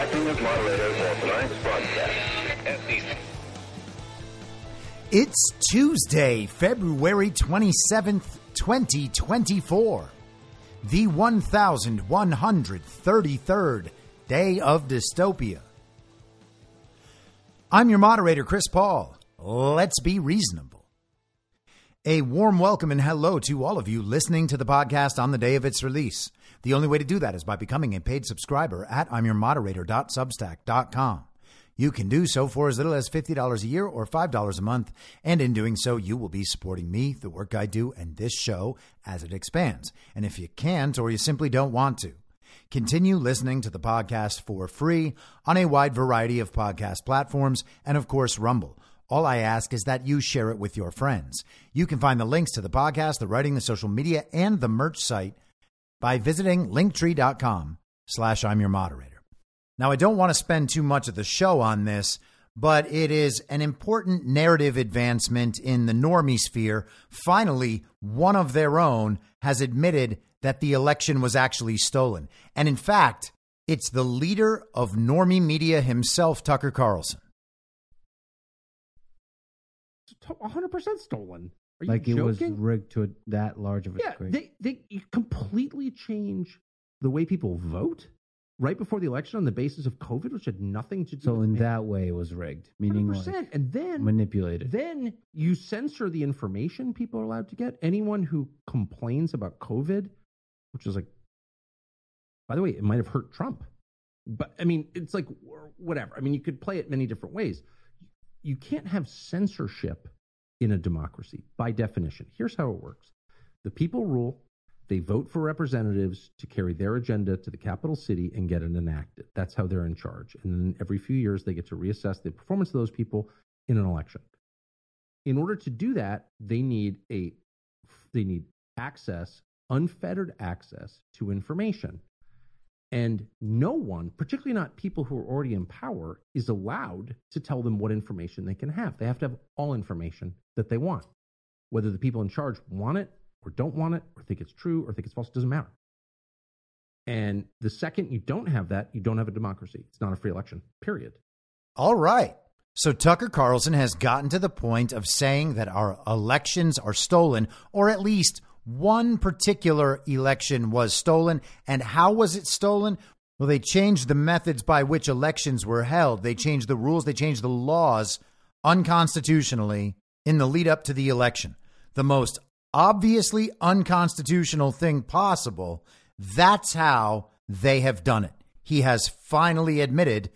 Acting as moderator for tonight's broadcast. It's Tuesday, February 27th, 2024. The 1133rd day of dystopia. I'm your moderator, Chris Paul. Let's be reasonable. A warm welcome and hello to all of you listening to the podcast on the day of its release. The only way to do that is by becoming a paid subscriber at imyourmoderator.substack.com. You can do so for as little as $50 a year or $5 a month, and in doing so, you will be supporting me, the work I do, and this show as it expands. And if you can't or you simply don't want to, continue listening to the podcast for free on a wide variety of podcast platforms and, of course, Rumble. All I ask is that you share it with your friends. You can find the links to the podcast, the writing, the social media, and the merch site by visiting linktree.com slash I'm your moderator. Now, I don't want to spend too much of the show on this, but it is an important narrative advancement in the normie sphere. Finally, one of their own has admitted that the election was actually stolen. And in fact, it's the leader of normie media himself, Tucker Carlson. 100% stolen. Are you like it was rigged to a, that large of a Yeah, degree. they they completely change the way people vote right before the election on the basis of COVID, which had nothing to do. so in that way, it was rigged, meaning 100%. like and then manipulated. then you censor the information people are allowed to get. Anyone who complains about COVID, which is like, by the way, it might have hurt Trump. But I mean, it's like whatever. I mean, you could play it many different ways. You can't have censorship in a democracy by definition. Here's how it works the people rule, they vote for representatives to carry their agenda to the capital city and get it enacted. That's how they're in charge. And then every few years, they get to reassess the performance of those people in an election. In order to do that, they need a they need access, unfettered access to information. And no one, particularly not people who are already in power, is allowed to tell them what information they can have. They have to have all information that they want. Whether the people in charge want it or don't want it, or think it's true or think it's false, doesn't matter. And the second you don't have that, you don't have a democracy. It's not a free election, period. All right. So Tucker Carlson has gotten to the point of saying that our elections are stolen, or at least one particular election was stolen. And how was it stolen? Well, they changed the methods by which elections were held. They changed the rules, they changed the laws unconstitutionally in the lead up to the election. The most obviously unconstitutional thing possible. That's how they have done it. He has finally admitted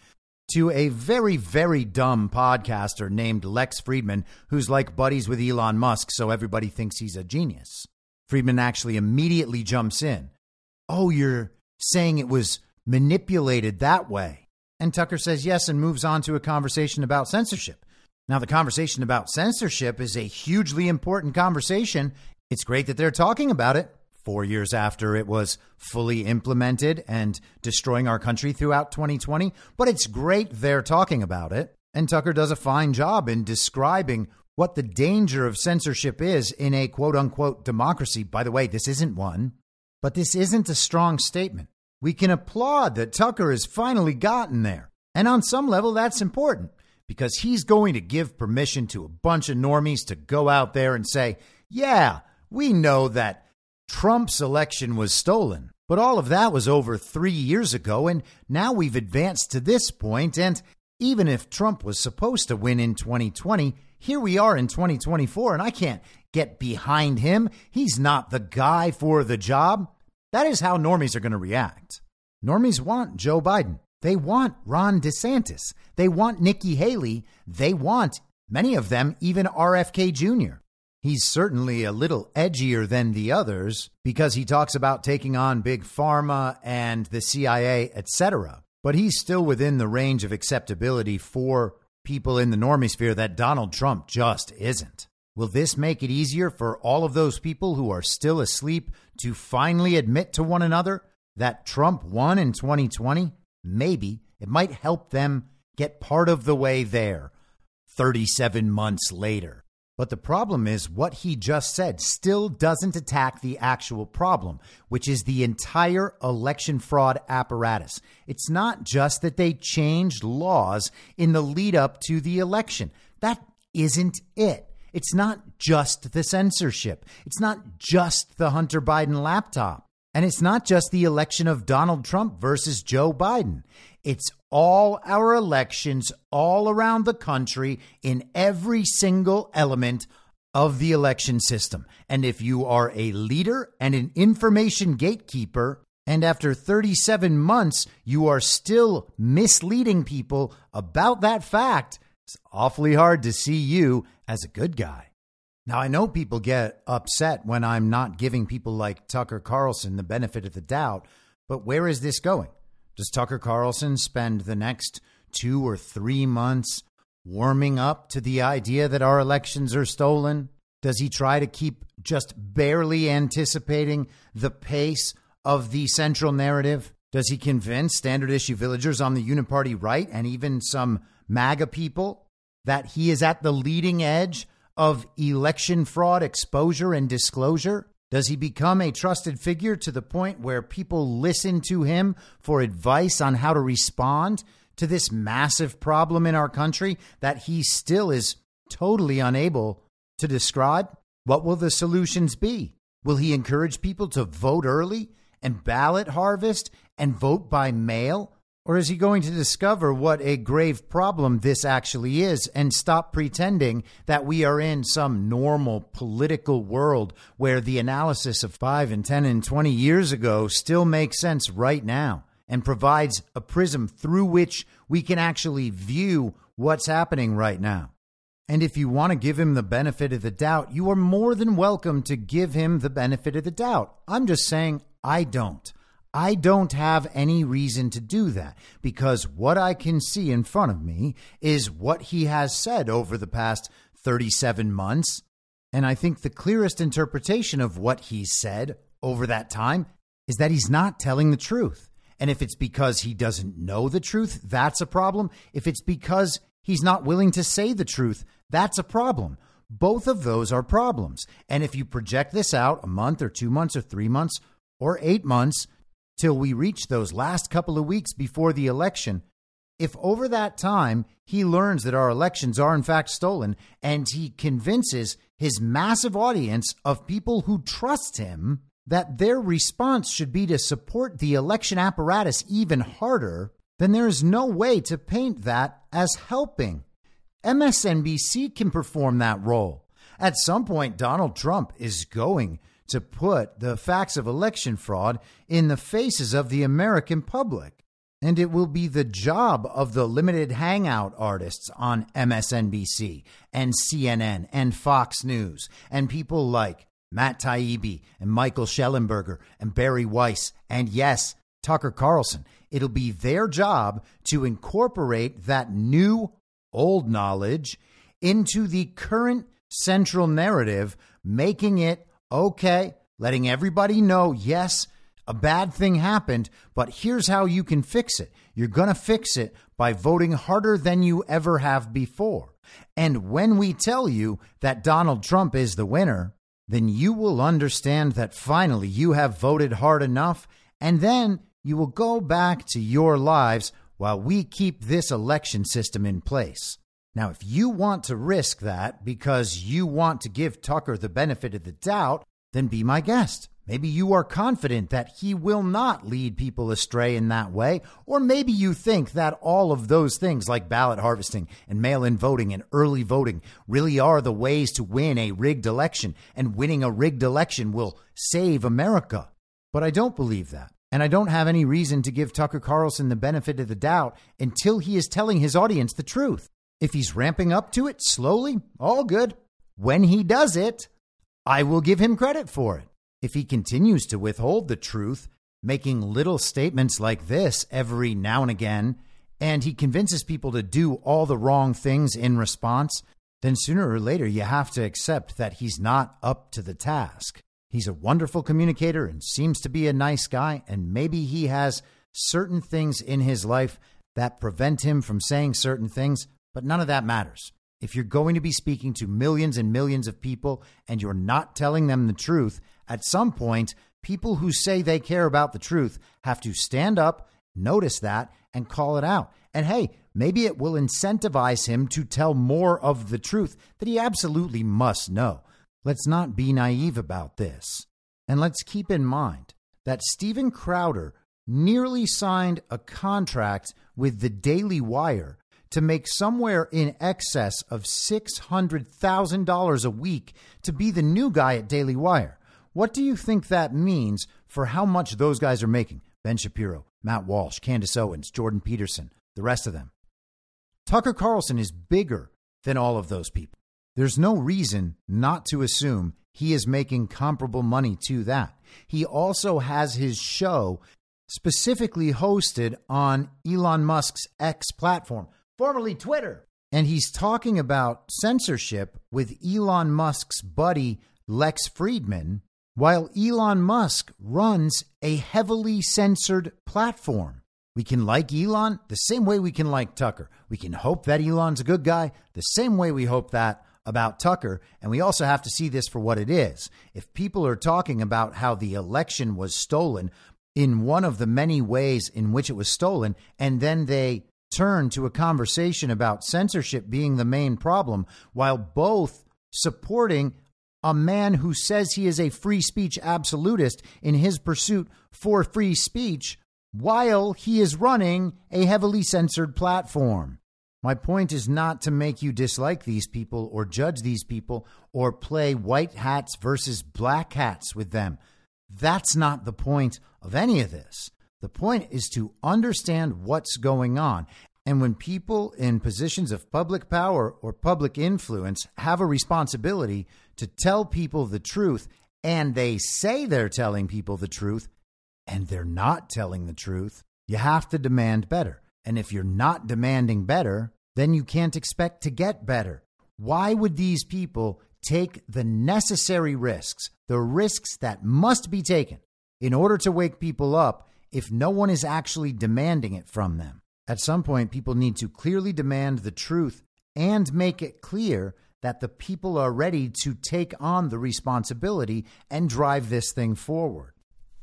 to a very, very dumb podcaster named Lex Fridman, who's like buddies with Elon Musk, so everybody thinks he's a genius. Fridman actually immediately jumps in. Oh, you're saying it was manipulated that way. And Tucker says yes and moves on to a conversation about censorship. Now, the conversation about censorship is a hugely important conversation. It's great that they're talking about it four years after it was fully implemented and destroying our country throughout 2020. But it's great they're talking about it. And Tucker does a fine job in describing what the danger of censorship is in a quote unquote democracy. By the way, this isn't one, but this isn't a strong statement. We can applaud that Tucker has finally gotten there. And on some level, that's important because he's going to give permission to a bunch of normies to go out there and say, yeah, we know that Trump's election was stolen. But all of that was over three years ago, and now we've advanced to this point, And even if Trump was supposed to win in 2020, here we are in 2024, and I can't get behind him. He's not the guy for the job. That is how normies are going to react. Normies want Joe Biden. They want Ron DeSantis. They want Nikki Haley. They want, many of them, even RFK Jr. He's certainly a little edgier than the others because he talks about taking on big pharma and the CIA, etc. But he's still within the range of acceptability for people in the normosphere that Donald Trump just isn't. Will this make it easier for all of those people who are still asleep to finally admit to one another that Trump won in 2020? Maybe. It might help them get part of the way there 37 months later. But the problem is, what he just said still doesn't attack the actual problem, which is the entire election fraud apparatus. It's not just that they changed laws in the lead up to the election. That isn't it. It's not just the censorship. It's not just the Hunter Biden laptop. And it's not just the election of Donald Trump versus Joe Biden. It's all our elections all around the country in every single element of the election system. And if you are a leader and an information gatekeeper, and after 37 months, you are still misleading people about that fact, it's awfully hard to see you as a good guy. Now, I know people get upset when I'm not giving people like Tucker Carlson the benefit of the doubt, but where is this going? Does Tucker Carlson spend the next two or three months warming up to the idea that our elections are stolen? Does he try to keep just barely anticipating the pace of the central narrative? Does he convince standard issue villagers on the uniparty right and even some MAGA people that he is at the leading edge of election fraud exposure and disclosure? Does he become a trusted figure to the point where people listen to him for advice on how to respond to this massive problem in our country that he still is totally unable to describe? What will the solutions be? Will he encourage people to vote early and ballot harvest and vote by mail? Or is he going to discover what a grave problem this actually is and stop pretending that we are in some normal political world where the analysis of 5 and 10 and 20 years ago still makes sense right now and provides a prism through which we can actually view what's happening right now? And if you want to give him the benefit of the doubt, you are more than welcome to give him the benefit of the doubt. I'm just saying I don't. I don't have any reason to do that because what I can see in front of me is what he has said over the past 37 months. And I think the clearest interpretation of what he said over that time is that he's not telling the truth. And if it's because he doesn't know the truth, that's a problem. If it's because he's not willing to say the truth, that's a problem. Both of those are problems. And if you project this out a month or two months or three months or eight months, till we reach those last couple of weeks before the election. If over that time he learns that our elections are in fact stolen and he convinces his massive audience of people who trust him that their response should be to support the election apparatus even harder, then there is no way to paint that as helping. MSNBC can perform that role. At some point, Donald Trump is going to put the facts of election fraud in the faces of the American public. And it will be the job of the limited hangout artists on MSNBC and CNN and Fox News and people like Matt Taibbi and Michael Shellenberger and Bari Weiss and yes, Tucker Carlson. It'll be their job to incorporate that new old knowledge into the current central narrative, making it okay, letting everybody know, yes, a bad thing happened, but here's how you can fix it. You're going to fix it by voting harder than you ever have before. And when we tell you that Donald Trump is the winner, then you will understand that finally you have voted hard enough, and then you will go back to your lives while we keep this election system in place. Now, if you want to risk that because you want to give Tucker the benefit of the doubt, then be my guest. Maybe you are confident that he will not lead people astray in that way, or maybe you think that all of those things like ballot harvesting and mail in voting and early voting really are the ways to win a rigged election, and winning a rigged election will save America. But I don't believe that. And I don't have any reason to give Tucker Carlson the benefit of the doubt until he is telling his audience the truth. If he's ramping up to it slowly, all good. When he does it, I will give him credit for it. If he continues to withhold the truth, making little statements like this every now and again, and he convinces people to do all the wrong things in response, then sooner or later you have to accept that he's not up to the task. He's a wonderful communicator and seems to be a nice guy, and maybe he has certain things in his life that prevent him from saying certain things, but none of that matters. If you're going to be speaking to millions and millions of people and you're not telling them the truth, at some point, people who say they care about the truth have to stand up, notice that, and call it out. And hey, maybe it will incentivize him to tell more of the truth that he absolutely must know. Let's not be naive about this. And let's keep in mind that Steven Crowder nearly signed a contract with the Daily Wire to make somewhere in excess of $600,000 a week to be the new guy at Daily Wire. What do you think that means for how much those guys are making? Ben Shapiro, Matt Walsh, Candace Owens, Jordan Peterson, the rest of them. Tucker Carlson is bigger than all of those people. There's no reason not to assume he is making comparable money to that. He also has his show specifically hosted on Elon Musk's X platform, formerly Twitter. And he's talking about censorship with Elon Musk's buddy, Lex Fridman, while Elon Musk runs a heavily censored platform. We can like Elon the same way we can like Tucker. We can hope that Elon's a good guy the same way we hope that about Tucker. And we also have to see this for what it is. If people are talking about how the election was stolen in one of the many ways in which it was stolen, and then they turn to a conversation about censorship being the main problem, while both supporting a man who says he is a free speech absolutist in his pursuit for free speech while he is running a heavily censored platform. My point is not to make you dislike these people or judge these people or play white hats versus black hats with them. That's not the point of any of this. The point is to understand what's going on. And when people in positions of public power or public influence have a responsibility to tell people the truth, and they say they're telling people the truth, and they're not telling the truth, you have to demand better. And if you're not demanding better, then you can't expect to get better. Why would these people take the necessary risks, the risks that must be taken in order to wake people up if no one is actually demanding it from them? At some point, people need to clearly demand the truth and make it clear that the people are ready to take on the responsibility and drive this thing forward.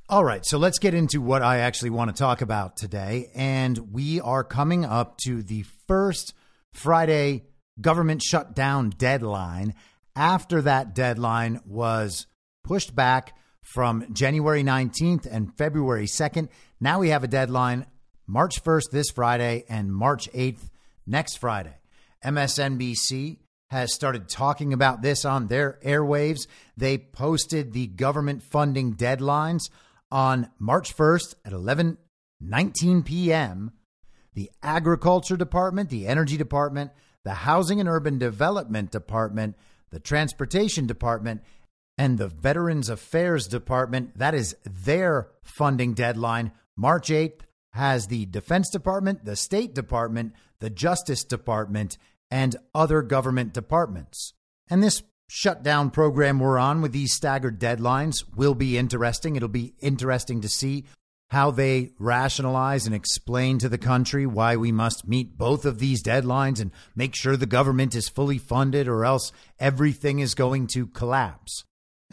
All right, so let's get into what I actually want to talk about today. And we are coming up to the first Friday government shutdown deadline. After that deadline was pushed back from January 19th and February 2nd, now we have a deadline March 1st this Friday and March 8th next Friday. MSNBC has started talking about this on their airwaves. They posted the government funding deadlines on March 1st at 11 19 p.m. The Agriculture Department, the Energy Department, the Housing and Urban Development Department, the Transportation Department, and the Veterans Affairs Department. That is their funding deadline. March 8th has the Defense Department, the State Department, the Justice Department, and other government departments. And this shutdown program we're on with these staggered deadlines will be interesting. It'll be interesting to see how they rationalize and explain to the country why we must meet both of these deadlines and make sure the government is fully funded, or else everything is going to collapse.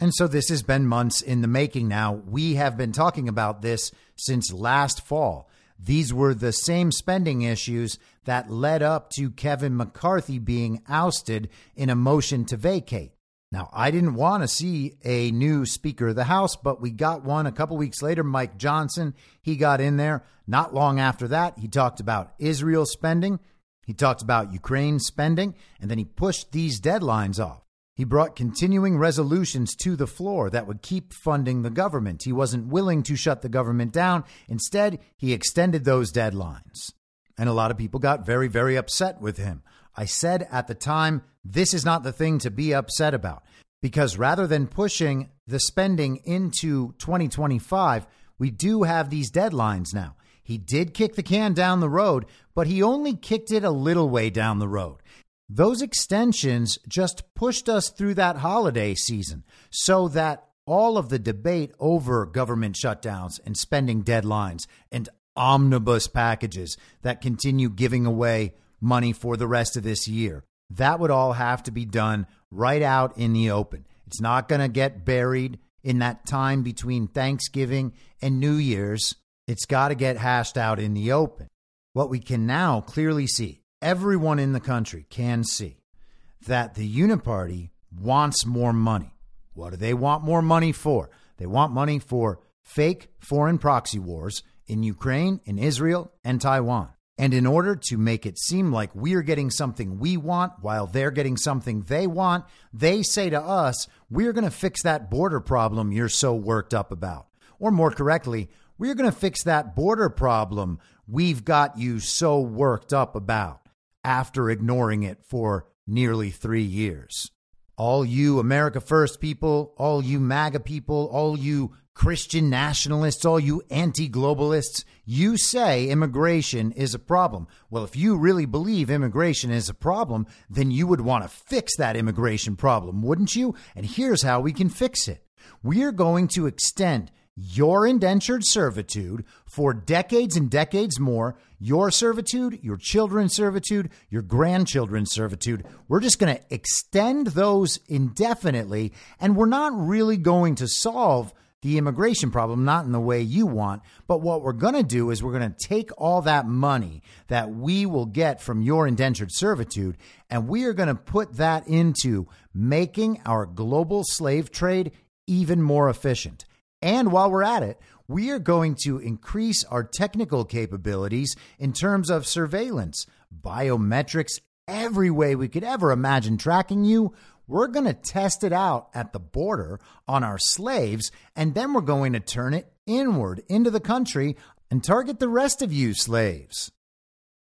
And so this has been months in the making now. We have been talking about this since last fall. These were the same spending issues that led up to Kevin McCarthy being ousted in a motion to vacate. Now, I didn't want to see a new Speaker of the House, but we got one a couple weeks later. Mike Johnson, he got in there. Not long after that, he talked about Israel spending, he talked about Ukraine spending, and then he pushed these deadlines off. He brought continuing resolutions to the floor that would keep funding the government. He wasn't willing to shut the government down. Instead, he extended those deadlines. And a lot of people got very, very upset with him. I said at the time, this is not the thing to be upset about because rather than pushing the spending into 2025, we do have these deadlines now. He did kick the can down the road, but he only kicked it a little way down the road. Those extensions just pushed us through that holiday season so that all of the debate over government shutdowns and spending deadlines and omnibus packages that continue giving away money for the rest of this year, that would all have to be done right out in the open. It's not going to get buried in that time between Thanksgiving and New Year's. It's got to get hashed out in the open. What we can now clearly see everyone in the country can see that the Uniparty wants more money. What do they want more money for? They want money for fake foreign proxy wars in Ukraine, in Israel, and Taiwan. And in order to make it seem like we're getting something we want while they're getting something they want, they say to us, we're going to fix that border problem you're so worked up about. Or more correctly, we're going to fix that border problem we've got you so worked up about after ignoring it for nearly three years. All you America First people, all you MAGA people, all you Christian nationalists, all you anti globalists, you say immigration is a problem. Well, if you really believe immigration is a problem, then you would want to fix that immigration problem, wouldn't you? And here's how we can fix it. We're going to extend your indentured servitude for decades and decades more, your servitude, your children's servitude, your grandchildren's servitude. We're just going to extend those indefinitely, and we're not really going to solve the immigration problem, not in the way you want. But what we're going to do is we're going to take all that money that we will get from your indentured servitude, and we are going to put that into making our global slave trade even more efficient. And while we're at it, we are going to increase our technical capabilities in terms of surveillance, biometrics, every way we could ever imagine tracking you. We're going to test it out at the border on our slaves, and then we're going to turn it inward into the country and target the rest of you slaves.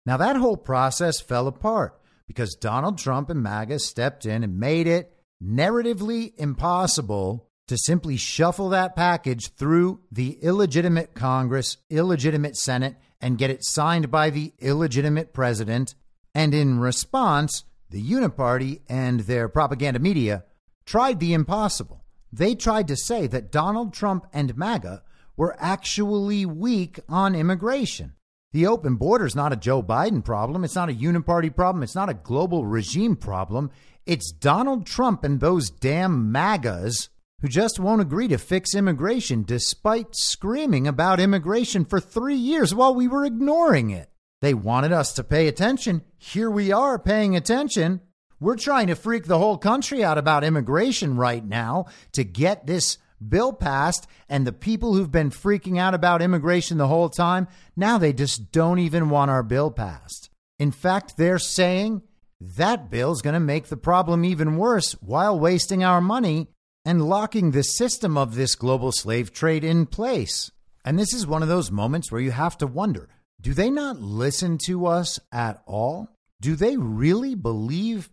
Now, that whole process fell apart because Donald Trump and MAGA stepped in and made it narratively impossible to simply shuffle that package through the illegitimate Congress, illegitimate Senate, and get it signed by the illegitimate president. And in response, the Uniparty and their propaganda media tried the impossible. They tried to say that Donald Trump and MAGA were actually weak on immigration. The open border is not a Joe Biden problem. It's not a uniparty problem. It's not a global regime problem. It's Donald Trump and those damn MAGAs who just won't agree to fix immigration despite screaming about immigration for three years while we were ignoring it. They wanted us to pay attention. Here we are paying attention. We're trying to freak the whole country out about immigration right now to get this bill passed. And the people who've been freaking out about immigration the whole time, now they just don't even want our bill passed. In fact, they're saying that bill's going to make the problem even worse while wasting our money and locking the system of this global slave trade in place. And this is one of those moments where you have to wonder do they not listen to us at all? Do they really believe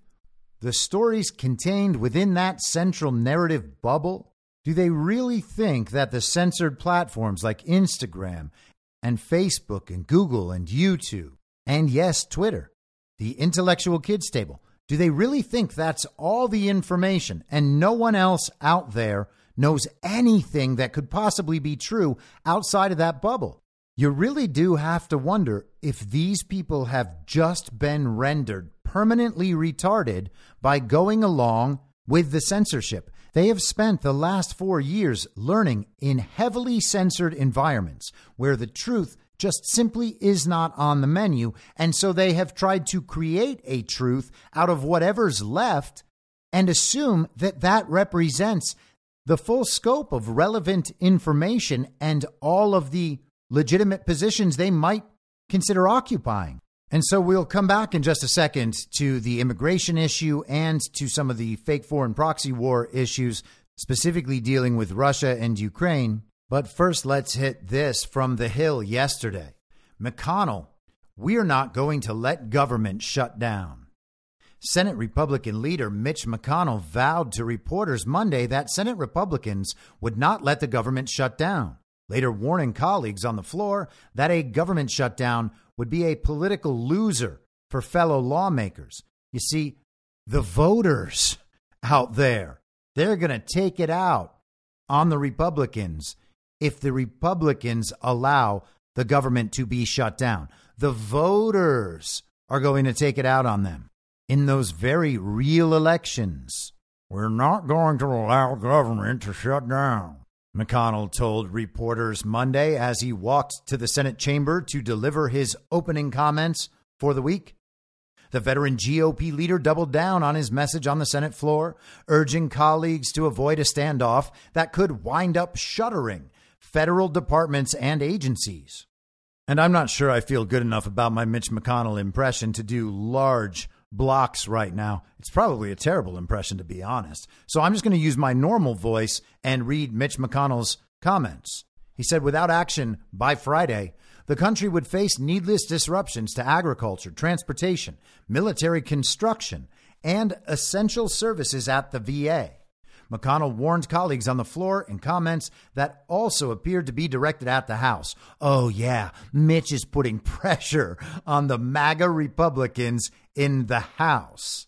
the stories contained within that central narrative bubble? Do they really think that the censored platforms like Instagram and Facebook and Google and YouTube and yes, Twitter, the intellectual kids table, do they really think that's all the information and no one else out there knows anything that could possibly be true outside of that bubble? You really do have to wonder if these people have just been rendered permanently retarded by going along with the censorship. They have spent the last four years learning in heavily censored environments where the truth just simply is not on the menu. And so they have tried to create a truth out of whatever's left and assume that that represents the full scope of relevant information and all of the legitimate positions they might consider occupying. And so we'll come back in just a second to the immigration issue and to some of the fake foreign proxy war issues, specifically dealing with Russia and Ukraine. But first, let's hit this from the Hill yesterday. McConnell, we're not going to let government shut down. Senate Republican leader Mitch McConnell vowed to reporters Monday that Senate Republicans would not let the government shut down, later warning colleagues on the floor that a government shutdown would be a political loser for fellow lawmakers. You see, the voters out there, they're going to take it out on the Republicans if the Republicans allow the government to be shut down. The voters are going to take it out on them in those very real elections. We're not going to allow government to shut down. McConnell told reporters Monday as he walked to the Senate chamber to deliver his opening comments for the week. The veteran GOP leader doubled down on his message on the Senate floor, urging colleagues to avoid a standoff that could wind up shuttering federal departments and agencies. And I'm not sure I feel good enough about my Mitch McConnell impression to do large blocks right now. It's probably a terrible impression, to be honest. So I'm just going to use my normal voice and read Mitch McConnell's comments. He said, without action by Friday, the country would face needless disruptions to agriculture, transportation, military construction, and essential services at the VA. McConnell warned colleagues on the floor in comments that also appeared to be directed at the House. Oh, yeah, Mitch is putting pressure on the MAGA Republicans in the House.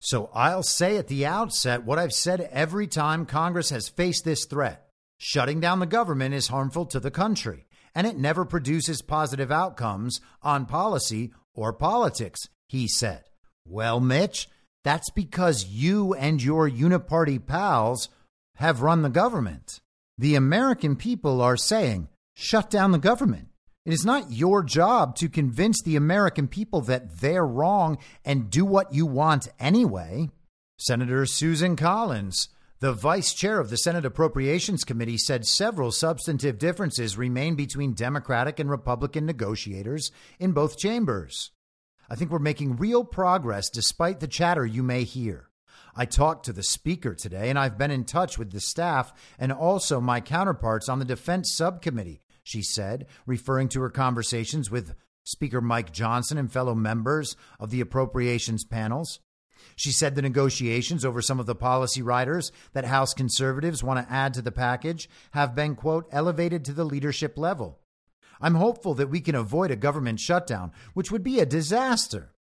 So I'll say at the outset what I've said every time Congress has faced this threat shutting down the government is harmful to the country, and it never produces positive outcomes on policy or politics, he said. Well, Mitch, that's because you and your uniparty pals have run the government. The American people are saying, shut down the government. It is not your job to convince the American people that they're wrong and do what you want anyway. Senator Susan Collins, the vice chair of the Senate Appropriations Committee, said several substantive differences remain between Democratic and Republican negotiators in both chambers. I think we're making real progress despite the chatter you may hear. I talked to the speaker today, and I've been in touch with the staff and also my counterparts on the Defense Subcommittee, she said, referring to her conversations with Speaker Mike Johnson and fellow members of the appropriations panels. She said the negotiations over some of the policy riders that House conservatives want to add to the package have been, quote, elevated to the leadership level. I'm hopeful that we can avoid a government shutdown, which would be a disaster,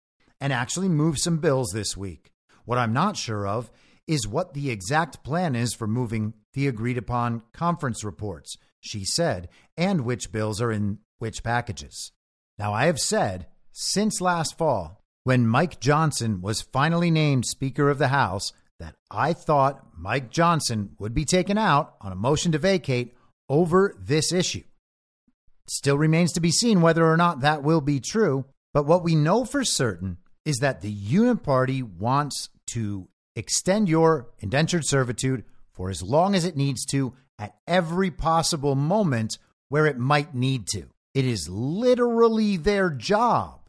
and actually move some bills this week. What I'm not sure of is what the exact plan is for moving the agreed upon conference reports, she said, and which bills are in which packages. Now, I have said since last fall, when Mike Johnson was finally named Speaker of the House, that I thought Mike Johnson would be taken out on a motion to vacate over this issue. Still remains to be seen whether or not that will be true, but what we know for certain is that the Uniparty wants to extend your indentured servitude for as long as it needs to at every possible moment where it might need to. It is literally their job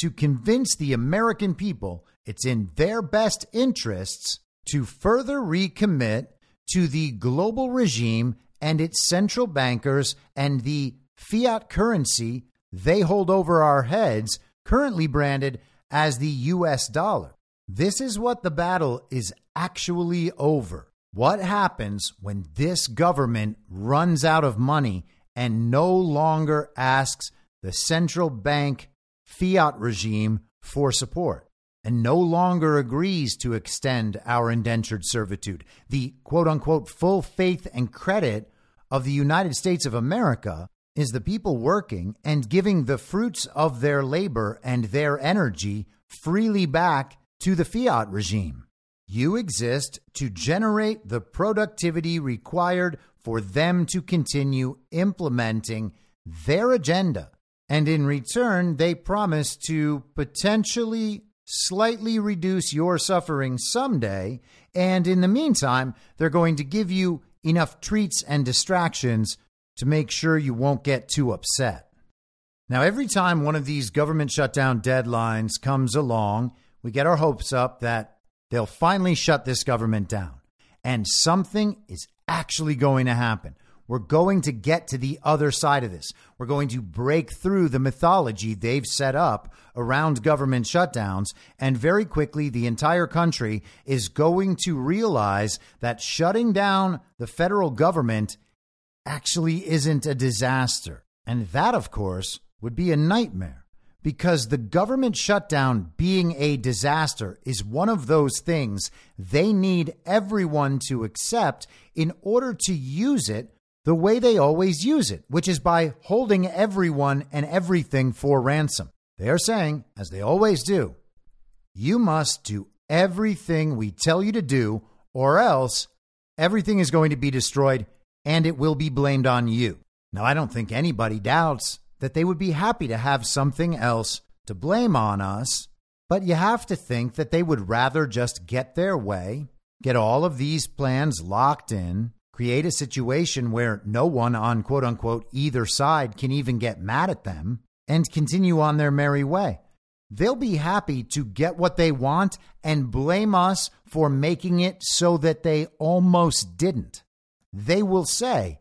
to convince the American people it's in their best interests to further recommit to the global regime and its central bankers and the fiat currency they hold over our heads, currently branded as the US dollar. This is what the battle is actually over. What happens when this government runs out of money and no longer asks the central bank fiat regime for support and no longer agrees to extend our indentured servitude? The quote unquote full faith and credit of the United States of America is the people working and giving the fruits of their labor and their energy freely back to the fiat regime. You exist to generate the productivity required for them to continue implementing their agenda. And in return, they promise to potentially slightly reduce your suffering someday. And in the meantime, they're going to give you enough treats and distractions to make sure you won't get too upset. Now, every time one of these government shutdown deadlines comes along, we get our hopes up that they'll finally shut this government down. And something is actually going to happen. We're going to get to the other side of this. We're going to break through the mythology they've set up around government shutdowns. And very quickly, the entire country is going to realize that shutting down the federal government actually isn't a disaster. And that, of course, would be a nightmare because the government shutdown being a disaster is one of those things they need everyone to accept in order to use it the way they always use it, which is by holding everyone and everything for ransom. They are saying, as they always do, you must do everything we tell you to do, or else everything is going to be destroyed and it will be blamed on you. Now, I don't think anybody doubts that they would be happy to have something else to blame on us, but you have to think that they would rather just get their way, get all of these plans locked in, create a situation where no one on quote unquote either side can even get mad at them, and continue on their merry way. They'll be happy to get what they want and blame us for making it so that they almost didn't they will say,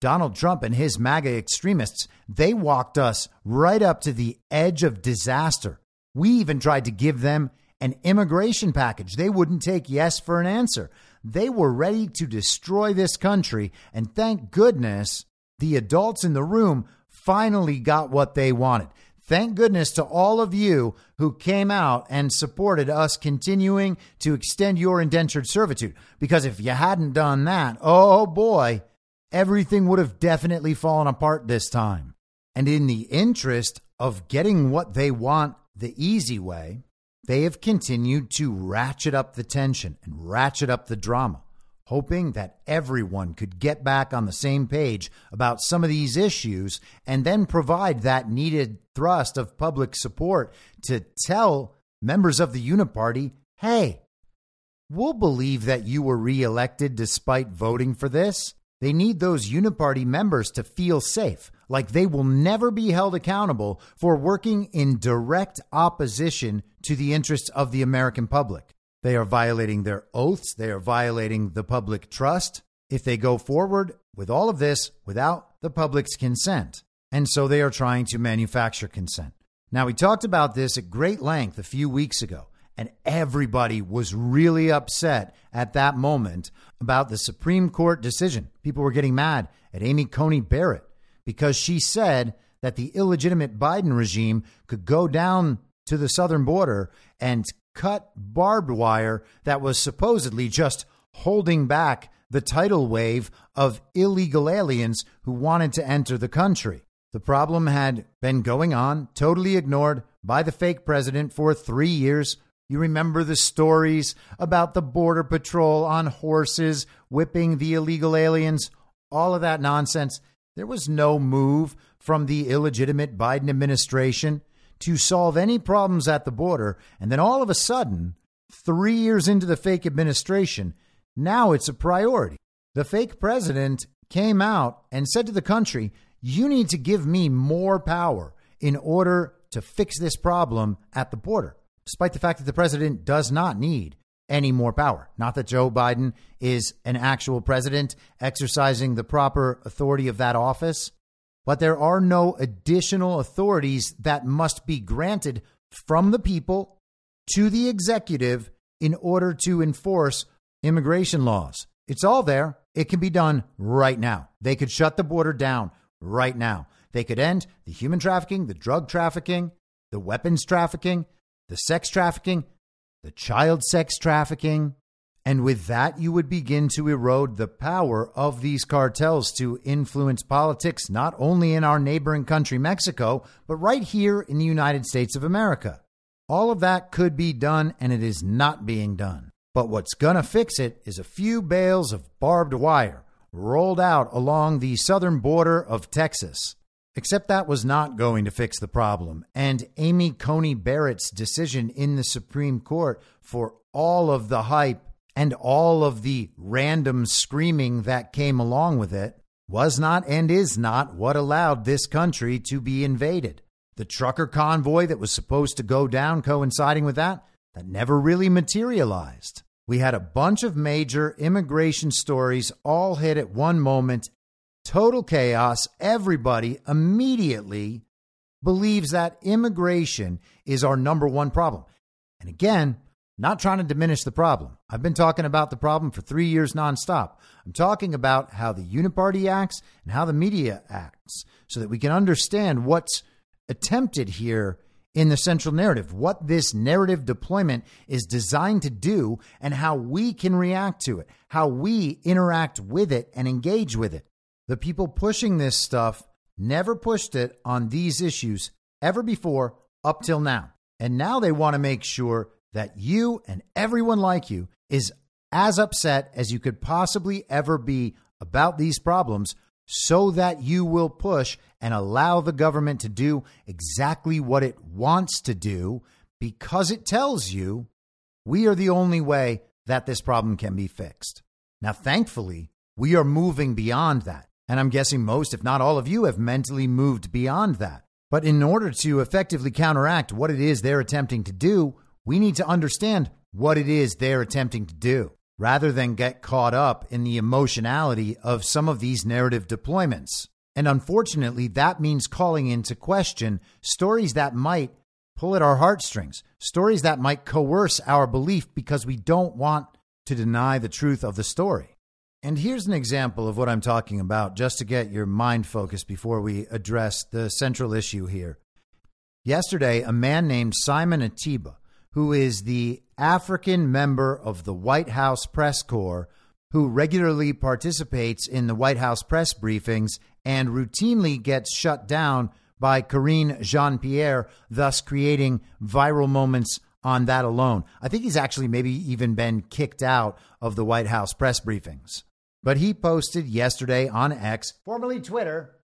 Donald Trump and his MAGA extremists, they walked us right up to the edge of disaster. We even tried to give them an immigration package. They wouldn't take yes for an answer. They were ready to destroy this country. And thank goodness the adults in the room finally got what they wanted. Thank goodness to all of you who came out and supported us continuing to extend your indentured servitude. Because if you hadn't done that, oh boy, everything would have definitely fallen apart this time. And in the interest of getting what they want the easy way, they have continued to ratchet up the tension and ratchet up the drama hoping that everyone could get back on the same page about some of these issues and then provide that needed thrust of public support to tell members of the Uniparty, hey, we'll believe that you were reelected despite voting for this. They need those Uniparty members to feel safe, like they will never be held accountable for working in direct opposition to the interests of the American public. They are violating their oaths. They are violating the public trust if they go forward with all of this without the public's consent. And so they are trying to manufacture consent. Now, we talked about this at great length a few weeks ago, and everybody was really upset at that moment about the Supreme Court decision. People were getting mad at Amy Coney Barrett because she said that the illegitimate Biden regime could go down to the southern border and cut barbed wire that was supposedly just holding back the tidal wave of illegal aliens who wanted to enter the country. The problem had been going on, totally ignored by the fake president for three years, You remember the stories about the Border Patrol on horses whipping the illegal aliens? All of that nonsense. There was no move from the illegitimate Biden administration to solve any problems at the border. And then all of a sudden, three years into the fake administration, now it's a priority. The fake president came out and said to the country, You need to give me more power in order to fix this problem at the border despite the fact that the president does not need any more power. Not that Joe Biden is an actual president exercising the proper authority of that office, but there are no additional authorities that must be granted from the people to the executive in order to enforce immigration laws. It's all there. It can be done right now. They could shut the border down right now. They could end the human trafficking, the drug trafficking, the weapons trafficking, the sex trafficking, the child sex trafficking. And with that, you would begin to erode the power of these cartels to influence politics, not only in our neighboring country, Mexico, but right here in the United States of America. All of that could be done, and it is not being done. But what's going to fix it is a few bales of barbed wire rolled out along the southern border of Texas. Except that was not going to fix the problem. And Amy Coney Barrett's decision in the Supreme Court for all of the hype and all of the random screaming that came along with it was not and is not what allowed this country to be invaded. The trucker convoy that was supposed to go down coinciding with that, that never really materialized. We had a bunch of major immigration stories all hit at one moment total chaos. Everybody immediately believes that immigration is our number one problem. And again, not trying to diminish the problem. I've been talking about the problem for three years nonstop. I'm talking about how the uniparty acts and how the media acts so that we can understand what's attempted here in the central narrative, what this narrative deployment is designed to do, and how we can react to it, how we interact with it and engage with it. The people pushing this stuff never pushed it on these issues ever before up till now. And now they want to make sure that you and everyone like you is as upset as you could possibly ever be about these problems so that you will push and allow the government to do exactly what it wants to do because it tells you we are the only way that this problem can be fixed. Now, thankfully, we are moving beyond that. And I'm guessing most, if not all of you, have mentally moved beyond that. But in order to effectively counteract what it is they're attempting to do, we need to understand what it is they're attempting to do rather than get caught up in the emotionality of some of these narrative deployments. And unfortunately, that means calling into question stories that might pull at our heartstrings, stories that might coerce our belief because we don't want to deny the truth of the story. And here's an example of what I'm talking about, just to get your mind focused before we address the central issue here. Yesterday, a man named Simon Ateba, who is the African member of the White House press corps, who regularly participates in the White House press briefings and routinely gets shut down by Karine Jean Pierre, thus creating viral moments on that alone. I think he's actually maybe even been kicked out of the White House press briefings. But he posted yesterday on X, formerly Twitter,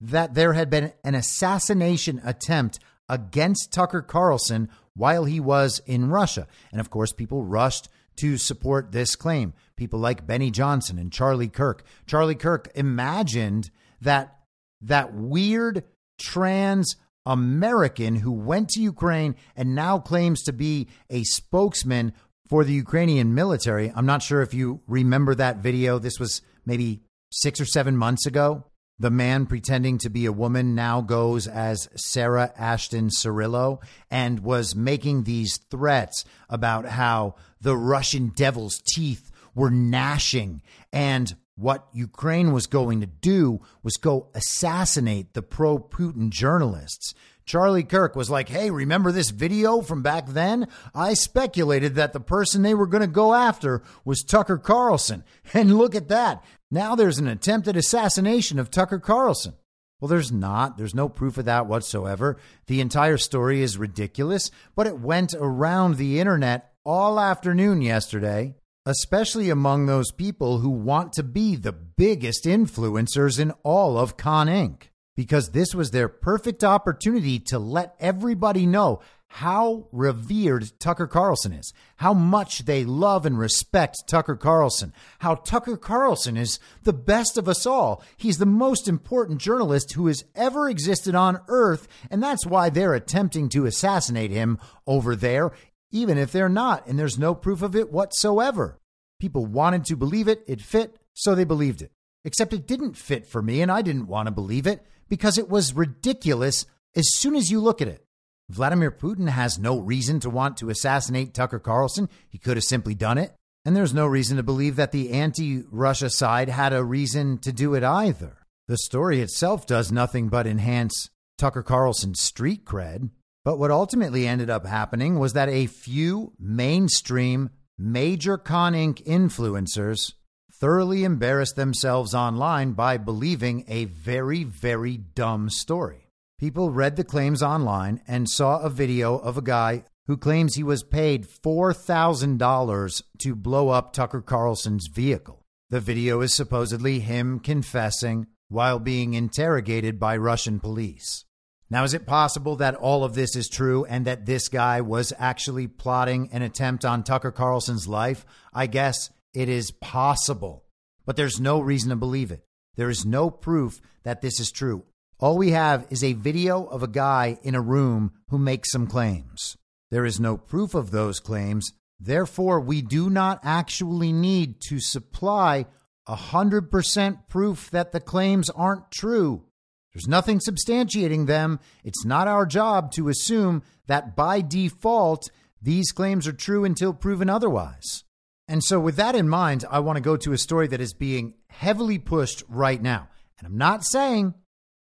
that there had been an assassination attempt against Tucker Carlson while he was in Russia. And of course, people rushed to support this claim. People like Benny Johnson and Charlie Kirk. Charlie Kirk imagined that that weird trans American who went to Ukraine and now claims to be a spokesman for the Ukrainian military. I'm not sure if you remember that video. This was maybe six or seven months ago. The man pretending to be a woman now goes as Sarah Ashton Cirillo and was making these threats about how the Russian devil's teeth were gnashing and what Ukraine was going to do was go assassinate the pro Putin journalists. Charlie Kirk was like, Hey, remember this video from back then? I speculated that the person they were going to go after was Tucker Carlson. And look at that. Now there's an attempted assassination of Tucker Carlson. Well, there's not. There's no proof of that whatsoever. The entire story is ridiculous, but it went around the internet all afternoon yesterday, especially among those people who want to be the biggest influencers in all of Con Inc. Because this was their perfect opportunity to let everybody know how revered Tucker Carlson is, how much they love and respect Tucker Carlson, how Tucker Carlson is the best of us all. He's the most important journalist who has ever existed on earth, and that's why they're attempting to assassinate him over there, even if they're not, and there's no proof of it whatsoever. People wanted to believe it, it fit, so they believed it. Except it didn't fit for me, and I didn't want to believe it because it was ridiculous as soon as you look at it. Vladimir Putin has no reason to want to assassinate Tucker Carlson. He could have simply done it. And there's no reason to believe that the anti Russia side had a reason to do it either. The story itself does nothing but enhance Tucker Carlson's street cred. But what ultimately ended up happening was that a few mainstream, major Con Inc. influencers thoroughly embarrassed themselves online by believing a very, very dumb story. People read the claims online and saw a video of a guy who claims he was paid $4,000 to blow up Tucker Carlson's vehicle. The video is supposedly him confessing while being interrogated by Russian police. Now, is it possible that all of this is true and that this guy was actually plotting an attempt on Tucker Carlson's life? I guess it is possible, but there's no reason to believe it. There is no proof that this is true. All we have is a video of a guy in a room who makes some claims. There is no proof of those claims. Therefore, we do not actually need to supply 100% proof that the claims aren't true. There's nothing substantiating them. It's not our job to assume that by default, these claims are true until proven otherwise. And so, with that in mind, I want to go to a story that is being heavily pushed right now. And I'm not saying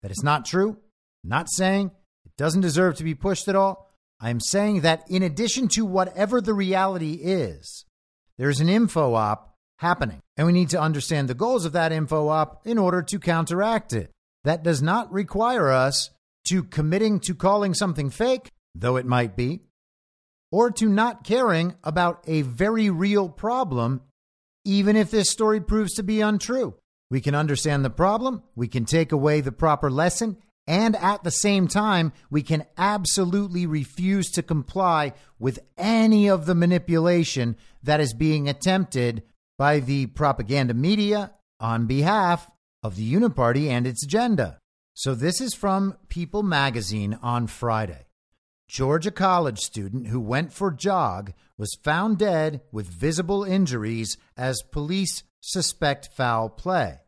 that it's not true. I'm not saying it doesn't deserve to be pushed at all. I'm saying that in addition to whatever the reality is, there's an info op happening, and we need to understand the goals of that info op in order to counteract it. That does not require us to committing to calling something fake, though it might be, or to not caring about a very real problem, even if this story proves to be untrue. We can understand the problem, we can take away the proper lesson, and at the same time, we can absolutely refuse to comply with any of the manipulation that is being attempted by the propaganda media on behalf of the Uniparty and its agenda. So, this is from People magazine on Friday. Georgia college student who went for jog was found dead with visible injuries as police suspect foul play.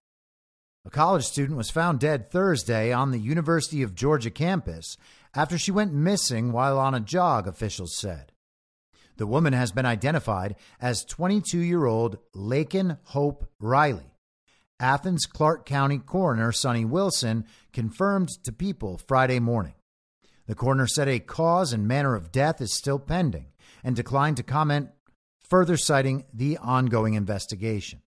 A college student was found dead Thursday on the University of Georgia campus after she went missing while on a jog, officials said. The woman has been identified as 22 year old Laken Hope Riley. Athens Clarke County Coroner Sonny Wilson confirmed to People Friday morning. The coroner said a cause and manner of death is still pending and declined to comment, further citing the ongoing investigation.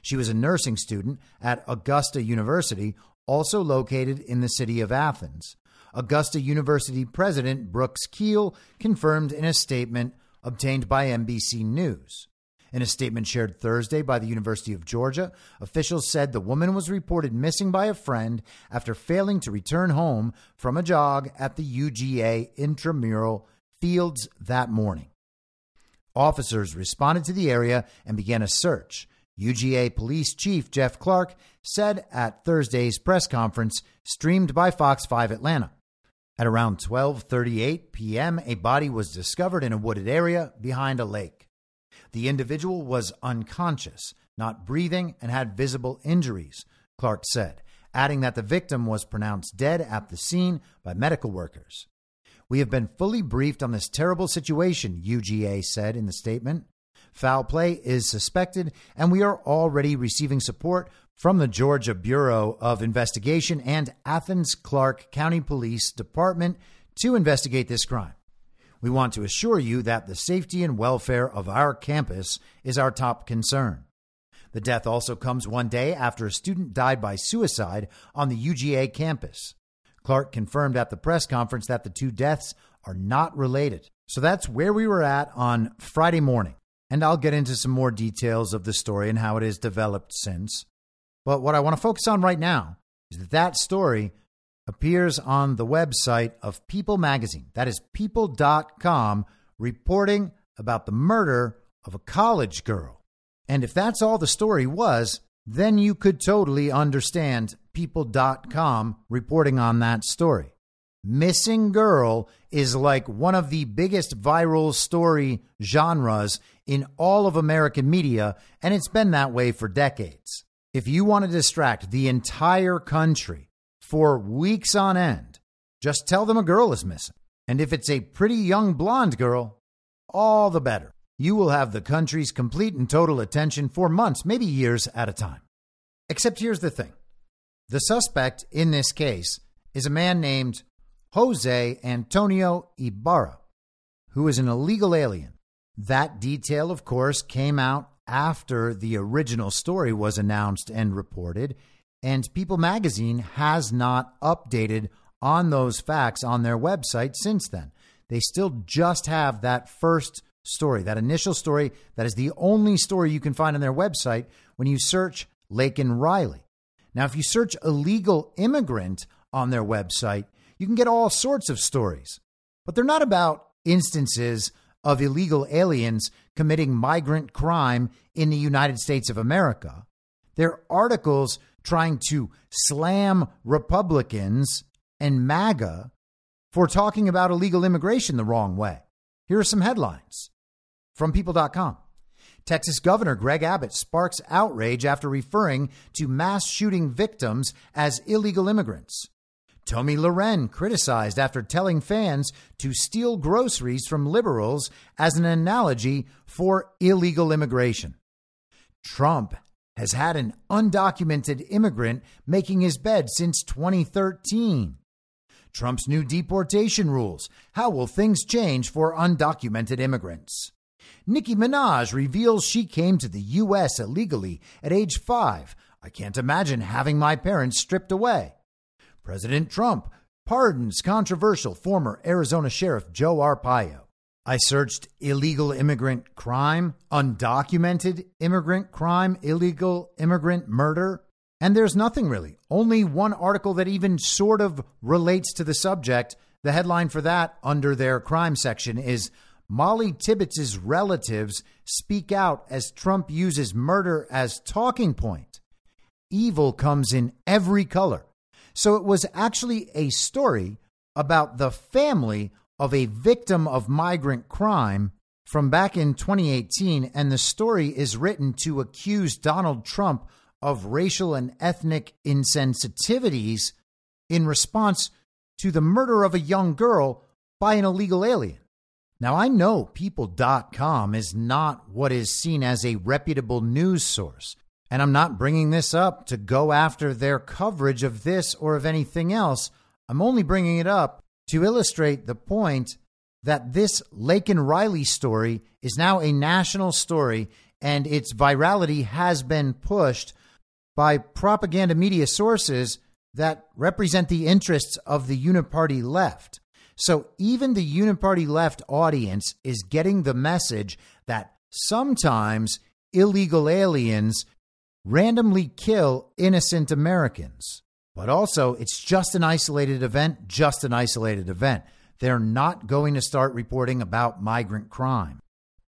She was a nursing student at Augusta University, also located in the city of Athens. Augusta University President Brooks Keel confirmed in a statement obtained by NBC News. In a statement shared Thursday by the University of Georgia, officials said the woman was reported missing by a friend after failing to return home from a jog at the UGA intramural fields that morning. Officers responded to the area and began a search. UGA Police Chief Jeff Clark said at Thursday's press conference streamed by Fox 5 Atlanta. At around 12:38 p.m., a body was discovered in a wooded area behind a lake. The individual was unconscious, not breathing, and had visible injuries, Clark said, adding that the victim was pronounced dead at the scene by medical workers. We have been fully briefed on this terrible situation, UGA said in the statement. Foul play is suspected, and we are already receiving support from the Georgia Bureau of Investigation and Athens Clarke County Police Department to investigate this crime. We want to assure you that the safety and welfare of our campus is our top concern. The death also comes one day after a student died by suicide on the UGA campus. Clark confirmed at the press conference that the two deaths are not related. So that's where we were at on Friday morning. And I'll get into some more details of the story and how it has developed since. But what I want to focus on right now is that that story appears on the website of People magazine. That is people.com reporting about the murder of a college girl. And if that's all the story was, then you could totally understand people.com reporting on that story. Missing girl is like one of the biggest viral story genres in all of American media, and it's been that way for decades. If you want to distract the entire country for weeks on end, just tell them a girl is missing. And if it's a pretty young blonde girl, all the better. You will have the country's complete and total attention for months, maybe years at a time. Except here's the thing the suspect in this case is a man named Jose Antonio Ibarra, who is an illegal alien. That detail, of course, came out after the original story was announced and reported, and People magazine has not updated on those facts on their website since then. They still just have that first story, that initial story that is the only story you can find on their website when you search Laken Riley. Now, if you search illegal immigrant on their website, you can get all sorts of stories, but they're not about instances of illegal aliens committing migrant crime in the United States of America. They're articles trying to slam Republicans and MAGA for talking about illegal immigration the wrong way. Here are some headlines from people.com. Texas Governor Greg Abbott sparks outrage after referring to mass shooting victims as illegal immigrants. Tomi Lahren criticized after telling fans to steal groceries from liberals as an analogy for illegal immigration. Trump has had an undocumented immigrant making his bed since 2013. Trump's new deportation rules. How will things change for undocumented immigrants? Nicki Minaj reveals she came to the U.S. illegally at age five. I can't imagine having my parents stripped away. President Trump pardons controversial former Arizona Sheriff Joe Arpaio. I searched illegal immigrant crime, undocumented immigrant crime, illegal immigrant murder, and there's nothing really. Only one article that even sort of relates to the subject. The headline for that under their crime section is Molly Tibbetts' relatives speak out as Trump uses murder as talking point. Evil comes in every color. So it was actually a story about the family of a victim of migrant crime from back in 2018. And the story is written to accuse Donald Trump of racial and ethnic insensitivities in response to the murder of a young girl by an illegal alien. Now, I know people.com is not what is seen as a reputable news source, and I'm not bringing this up to go after their coverage of this or of anything else. I'm only bringing it up to illustrate the point that this Laken Riley story is now a national story and its virality has been pushed by propaganda media sources that represent the interests of the uniparty left. So even the uniparty left audience is getting the message that sometimes illegal aliens randomly kill innocent Americans. But also, it's just an isolated event, just an isolated event. They're not going to start reporting about migrant crime.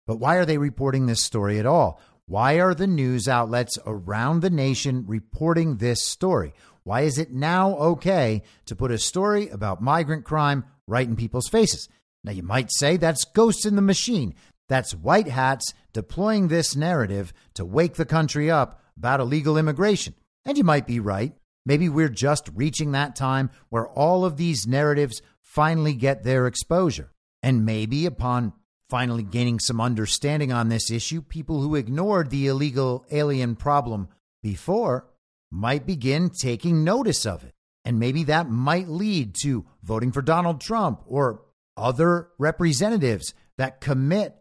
But why are they reporting this story at all? Why are the news outlets around the nation reporting this story? Why is it now okay to put a story about migrant crime right in people's faces? Now, you might say that's ghosts in the machine. That's white hats deploying this narrative to wake the country up about illegal immigration. And you might be right. Maybe we're just reaching that time where all of these narratives finally get their exposure. And maybe upon finally gaining some understanding on this issue, people who ignored the illegal alien problem before might begin taking notice of it. And maybe that might lead to voting for Donald Trump or other representatives that commit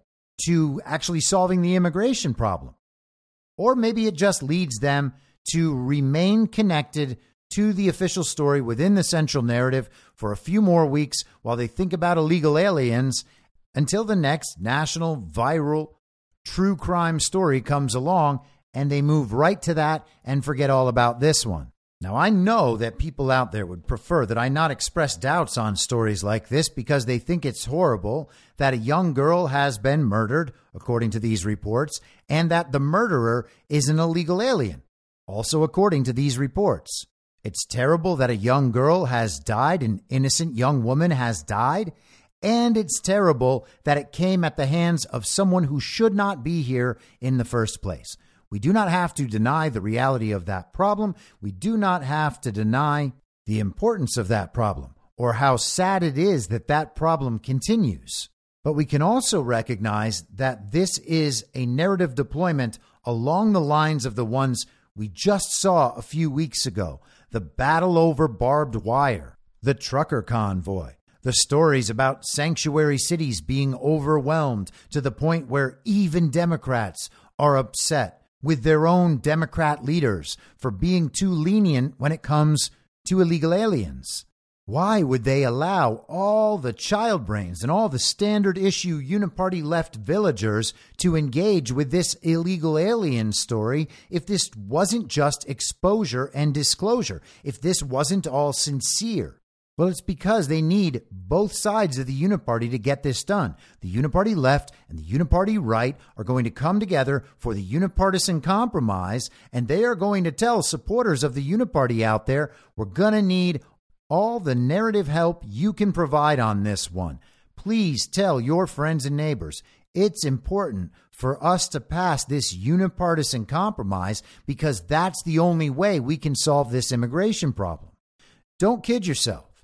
to actually solving the immigration problem. Or maybe it just leads them to remain connected to the official story within the central narrative for a few more weeks while they think about illegal aliens until the next national viral true crime story comes along and they move right to that and forget all about this one. Now, I know that people out there would prefer that I not express doubts on stories like this because they think it's horrible that a young girl has been murdered, according to these reports, and that the murderer is an illegal alien, also according to these reports. It's terrible that a young girl has died, an innocent young woman has died, and it's terrible that it came at the hands of someone who should not be here in the first place. We do not have to deny the reality of that problem. We do not have to deny the importance of that problem or how sad it is that that problem continues. But we can also recognize that this is a narrative deployment along the lines of the ones we just saw a few weeks ago the battle over barbed wire, the trucker convoy, the stories about sanctuary cities being overwhelmed to the point where even Democrats are upset with their own Democrat leaders for being too lenient when it comes to illegal aliens. Why would they allow all the child brains and all the standard issue uniparty left villagers to engage with this illegal alien story if this wasn't just exposure and disclosure, if this wasn't all sincere? Well, it's because they need both sides of the uniparty to get this done. The uniparty left and the uniparty right are going to come together for the unipartisan compromise, and they are going to tell supporters of the uniparty out there, we're going to need all the narrative help you can provide on this one. Please tell your friends and neighbors. It's important for us to pass this unipartisan compromise because that's the only way we can solve this immigration problem. Don't kid yourself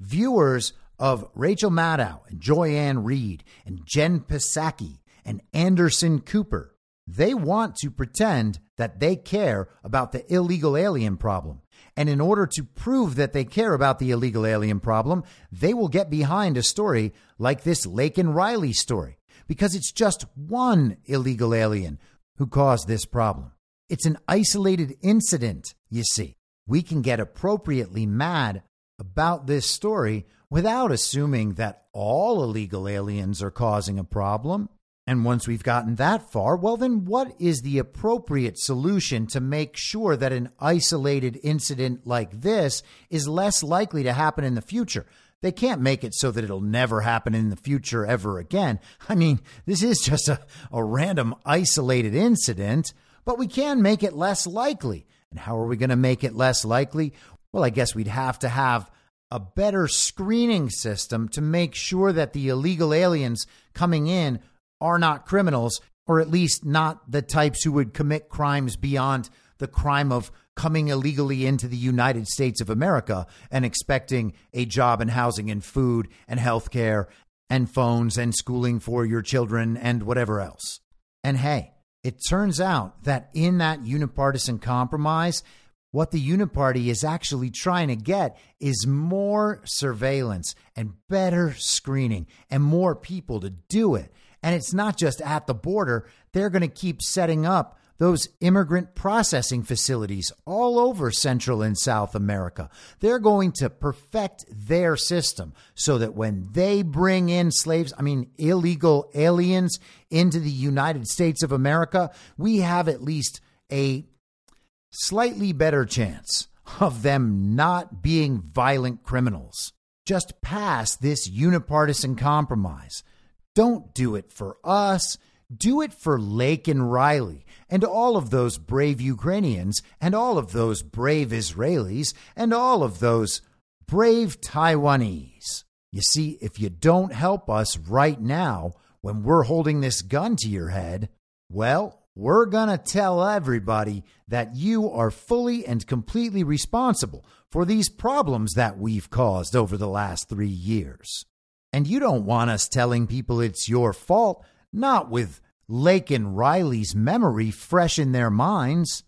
viewers of Rachel Maddow and Joy-Ann Reid and Jen Psaki and Anderson Cooper, they want to pretend that they care about the illegal alien problem. And in order to prove that they care about the illegal alien problem, they will get behind a story like this Laken Riley story because it's just one illegal alien who caused this problem. It's an isolated incident, you see. We can get appropriately mad about this story without assuming that all illegal aliens are causing a problem. And once we've gotten that far, well, then what is the appropriate solution to make sure that an isolated incident like this is less likely to happen in the future? They can't make it so that it'll never happen in the future ever again. I mean, this is just a, a random isolated incident, but we can make it less likely. And how are we going to make it less likely? Well, I guess we'd have to have a better screening system to make sure that the illegal aliens coming in are not criminals, or at least not the types who would commit crimes beyond the crime of coming illegally into the United States of America and expecting a job and housing and food and health care and phones and schooling for your children and whatever else. And hey, it turns out that in that unipartisan compromise, what the Uniparty is actually trying to get is more surveillance and better screening and more people to do it. And it's not just at the border, they're going to keep setting up those immigrant processing facilities all over Central and South America. They're going to perfect their system so that when they bring in slaves, I mean, illegal aliens into the United States of America, we have at least a slightly better chance of them not being violent criminals. Just pass this unipartisan compromise. Don't do it for us. Do it for Laken Riley and all of those brave Ukrainians and all of those brave Israelis and all of those brave Taiwanese. You see, if you don't help us right now when we're holding this gun to your head, well, we're going to tell everybody that you are fully and completely responsible for these problems that we've caused over the last three years. And you don't want us telling people it's your fault, not with Laken Riley's memory fresh in their minds.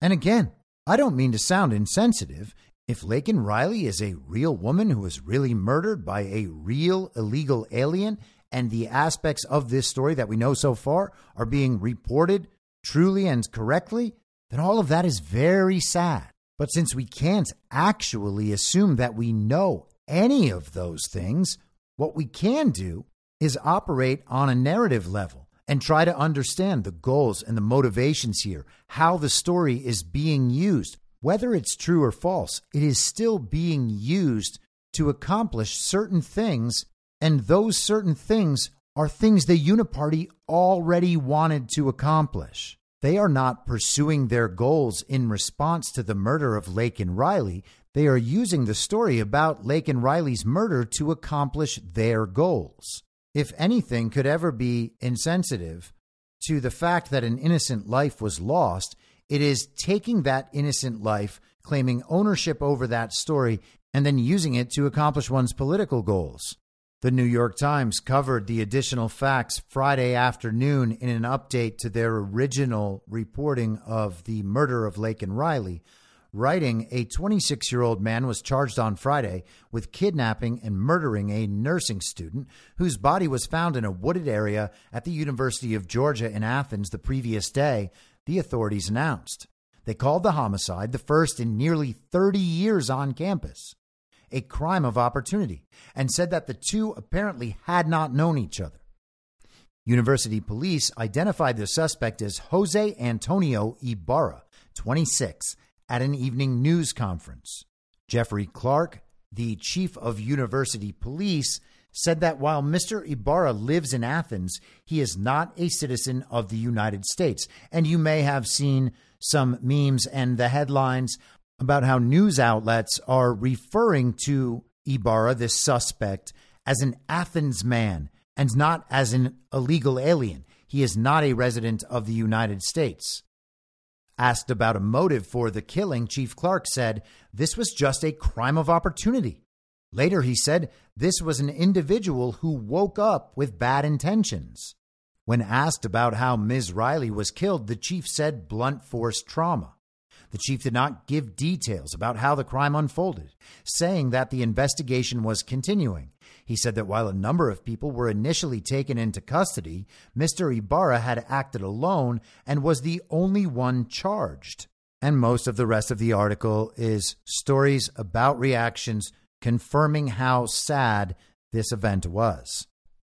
And again, I don't mean to sound insensitive. If Laken Riley is a real woman who was really murdered by a real illegal alien and the aspects of this story that we know so far are being reported truly and correctly, then all of that is very sad. But since we can't actually assume that we know any of those things, what we can do is operate on a narrative level and try to understand the goals and the motivations here, how the story is being used. Whether it's true or false, it is still being used to accomplish certain things, and those certain things are things the Uniparty already wanted to accomplish. They are not pursuing their goals in response to the murder of Laken Riley. They are using the story about Laken Riley's murder to accomplish their goals. If anything could ever be insensitive to the fact that an innocent life was lost, it is taking that innocent life, claiming ownership over that story, and then using it to accomplish one's political goals. The New York Times covered the additional facts Friday afternoon in an update to their original reporting of the murder of Laken Riley, writing a 26 year old man was charged on Friday with kidnapping and murdering a nursing student whose body was found in a wooded area at the University of Georgia in Athens the previous day, the authorities announced. They called the homicide the first in nearly 30 years on campus a crime of opportunity and said that the two apparently had not known each other. University police identified the suspect as Jose Antonio Ibarra, 26, at an evening news conference. Jeffrey Clark, the chief of university police, said that while Mr. Ibarra lives in Athens, he is not a citizen of the United States. And you may have seen some memes and the headlines about how news outlets are referring to Ibarra, this suspect, as an Athens man and not as an illegal alien. He is not a resident of the United States. Asked about a motive for the killing, Chief Clark said this was just a crime of opportunity. Later, he said this was an individual who woke up with bad intentions. When asked about how Ms. Riley was killed, the chief said blunt force trauma. The chief did not give details about how the crime unfolded, saying that the investigation was continuing. He said that while a number of people were initially taken into custody, Mr. Ibarra had acted alone and was the only one charged. And most of the rest of the article is stories about reactions confirming how sad this event was.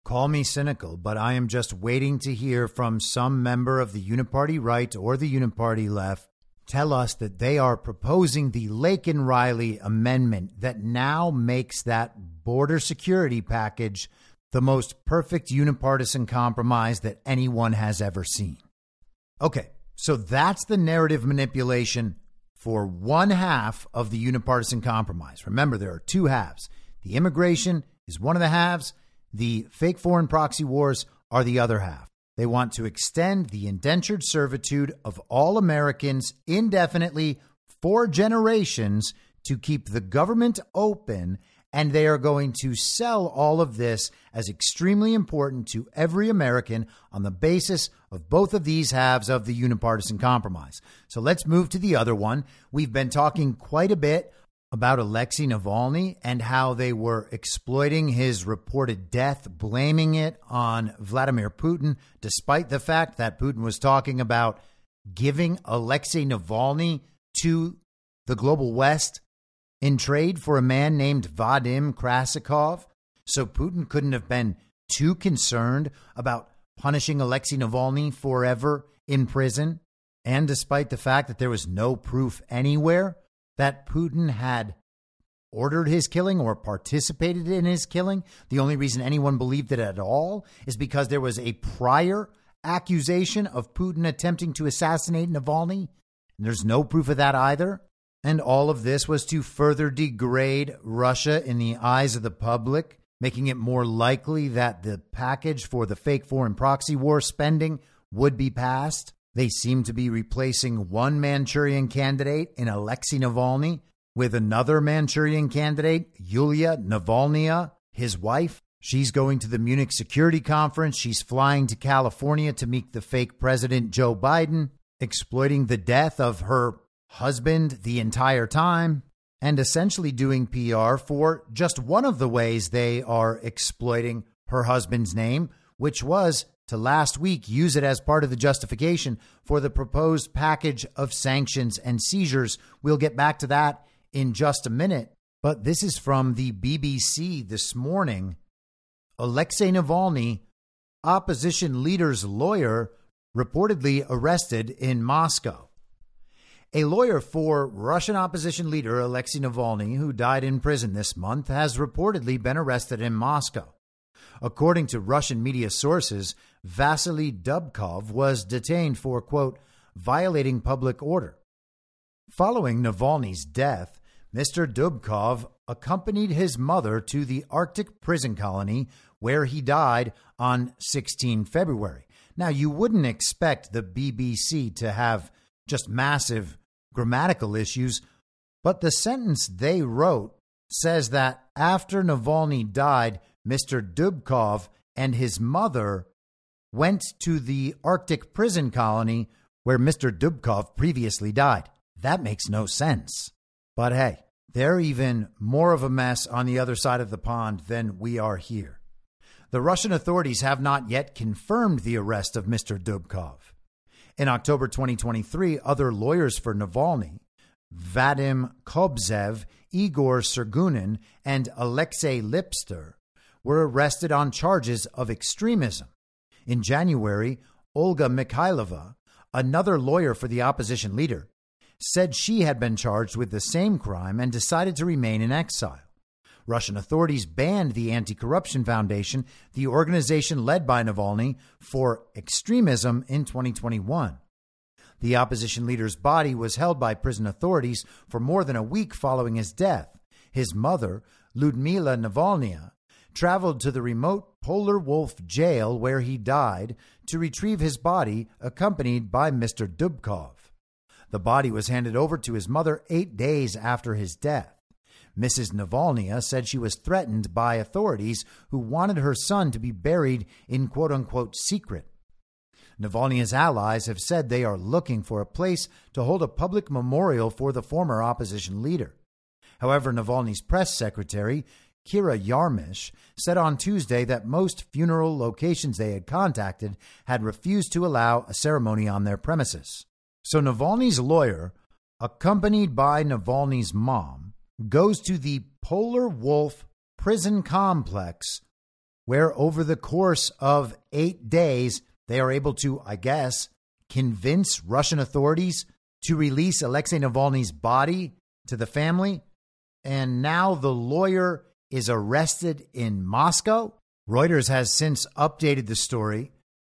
Call me cynical, but I am just waiting to hear from some member of the Uniparty right or the Uniparty left tell us that they are proposing the Laken Riley amendment that now makes that border security package the most perfect unipartisan compromise that anyone has ever seen. Okay, so that's the narrative manipulation for one half of the unipartisan compromise. Remember, there are two halves. The immigration is one of the halves, the fake foreign proxy wars are the other half. They want to extend the indentured servitude of all Americans indefinitely for generations to keep the government open. And they are going to sell all of this as extremely important to every American on the basis of both of these halves of the unipartisan compromise. So let's move to the other one. We've been talking quite a bit about Alexei Navalny and how they were exploiting his reported death, blaming it on Vladimir Putin, despite the fact that Putin was talking about giving Alexei Navalny to the global West in trade for a man named Vadim Krasikov. So Putin couldn't have been too concerned about punishing Alexei Navalny forever in prison. And despite the fact that there was no proof anywhere that Putin had ordered his killing or participated in his killing. The only reason anyone believed it at all is because there was a prior accusation of Putin attempting to assassinate Navalny. And there's no proof of that either. And all of this was to further degrade Russia in the eyes of the public, making it more likely that the package for the fake foreign proxy war spending would be passed. They seem to be replacing one Manchurian candidate in Alexei Navalny with another Manchurian candidate, Yulia Navalnaya, his wife. She's going to the Munich Security Conference. She's flying to California to meet the fake President Joe Biden, exploiting the death of her husband the entire time, and essentially doing PR for just one of the ways they are exploiting her husband's name, which was to last week use it as part of the justification for the proposed package of sanctions and seizures. We'll get back to that in just a minute. But this is from the BBC this morning. Alexei Navalny, opposition leader's lawyer, reportedly arrested in Moscow. A lawyer for Russian opposition leader Alexei Navalny, who died in prison this month, has reportedly been arrested in Moscow. According to Russian media sources, Vasily Dubkov was detained for, quote, violating public order. Following Navalny's death, Mr. Dubkov accompanied his mother to the Arctic prison colony where he died on 16 February. Now, you wouldn't expect the BBC to have just massive grammatical issues, but the sentence they wrote says that after Navalny died, Mr. Dubkov and his mother went to the Arctic prison colony where Mr. Dubkov previously died. That makes no sense. But hey, they're even more of a mess on the other side of the pond than we are here. The Russian authorities have not yet confirmed the arrest of Mr. Dubkov. In October 2023, other lawyers for Navalny, Vadim Kobzev, Igor Sergunin, and Alexei Liptser, were arrested on charges of extremism. In January, Olga Mikhailova, another lawyer for the opposition leader, said she had been charged with the same crime and decided to remain in exile. Russian authorities banned the Anti Corruption Foundation, the organization led by Navalny, for extremism in 2021. The opposition leader's body was held by prison authorities for more than a week following his death. His mother, Ludmila Navalnaya, traveled to the remote Polar Wolf jail where he died to retrieve his body, accompanied by Mr. Dubkov. The body was handed over to his mother eight days after his death. Mrs. Navalnaya said she was threatened by authorities who wanted her son to be buried in quote unquote secret. Navalnya's allies have said they are looking for a place to hold a public memorial for the former opposition leader. However, Navalny's press secretary, Kira Yarmysh, said on Tuesday that most funeral locations they had contacted had refused to allow a ceremony on their premises. So Navalny's lawyer, accompanied by Navalny's mom, goes to the Polar Wolf prison complex, where over the course of eight days, they are able to, I guess, convince Russian authorities to release Alexei Navalny's body to the family. And now the lawyer is arrested in Moscow. Reuters has since updated the story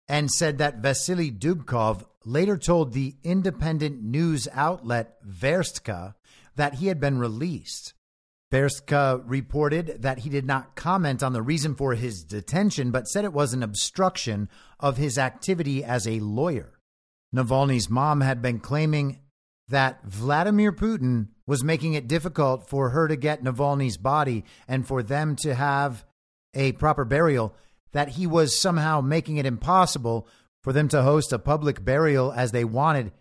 and said that Vasily Dubkov later told the independent news outlet Verstka that he had been released. Verstka reported that he did not comment on the reason for his detention, but said it was an obstruction of his activity as a lawyer. Navalny's mom had been claiming that Vladimir Putin was making it difficult for her to get Navalny's body and for them to have a proper burial, that he was somehow making it impossible for them to host a public burial as they wanted.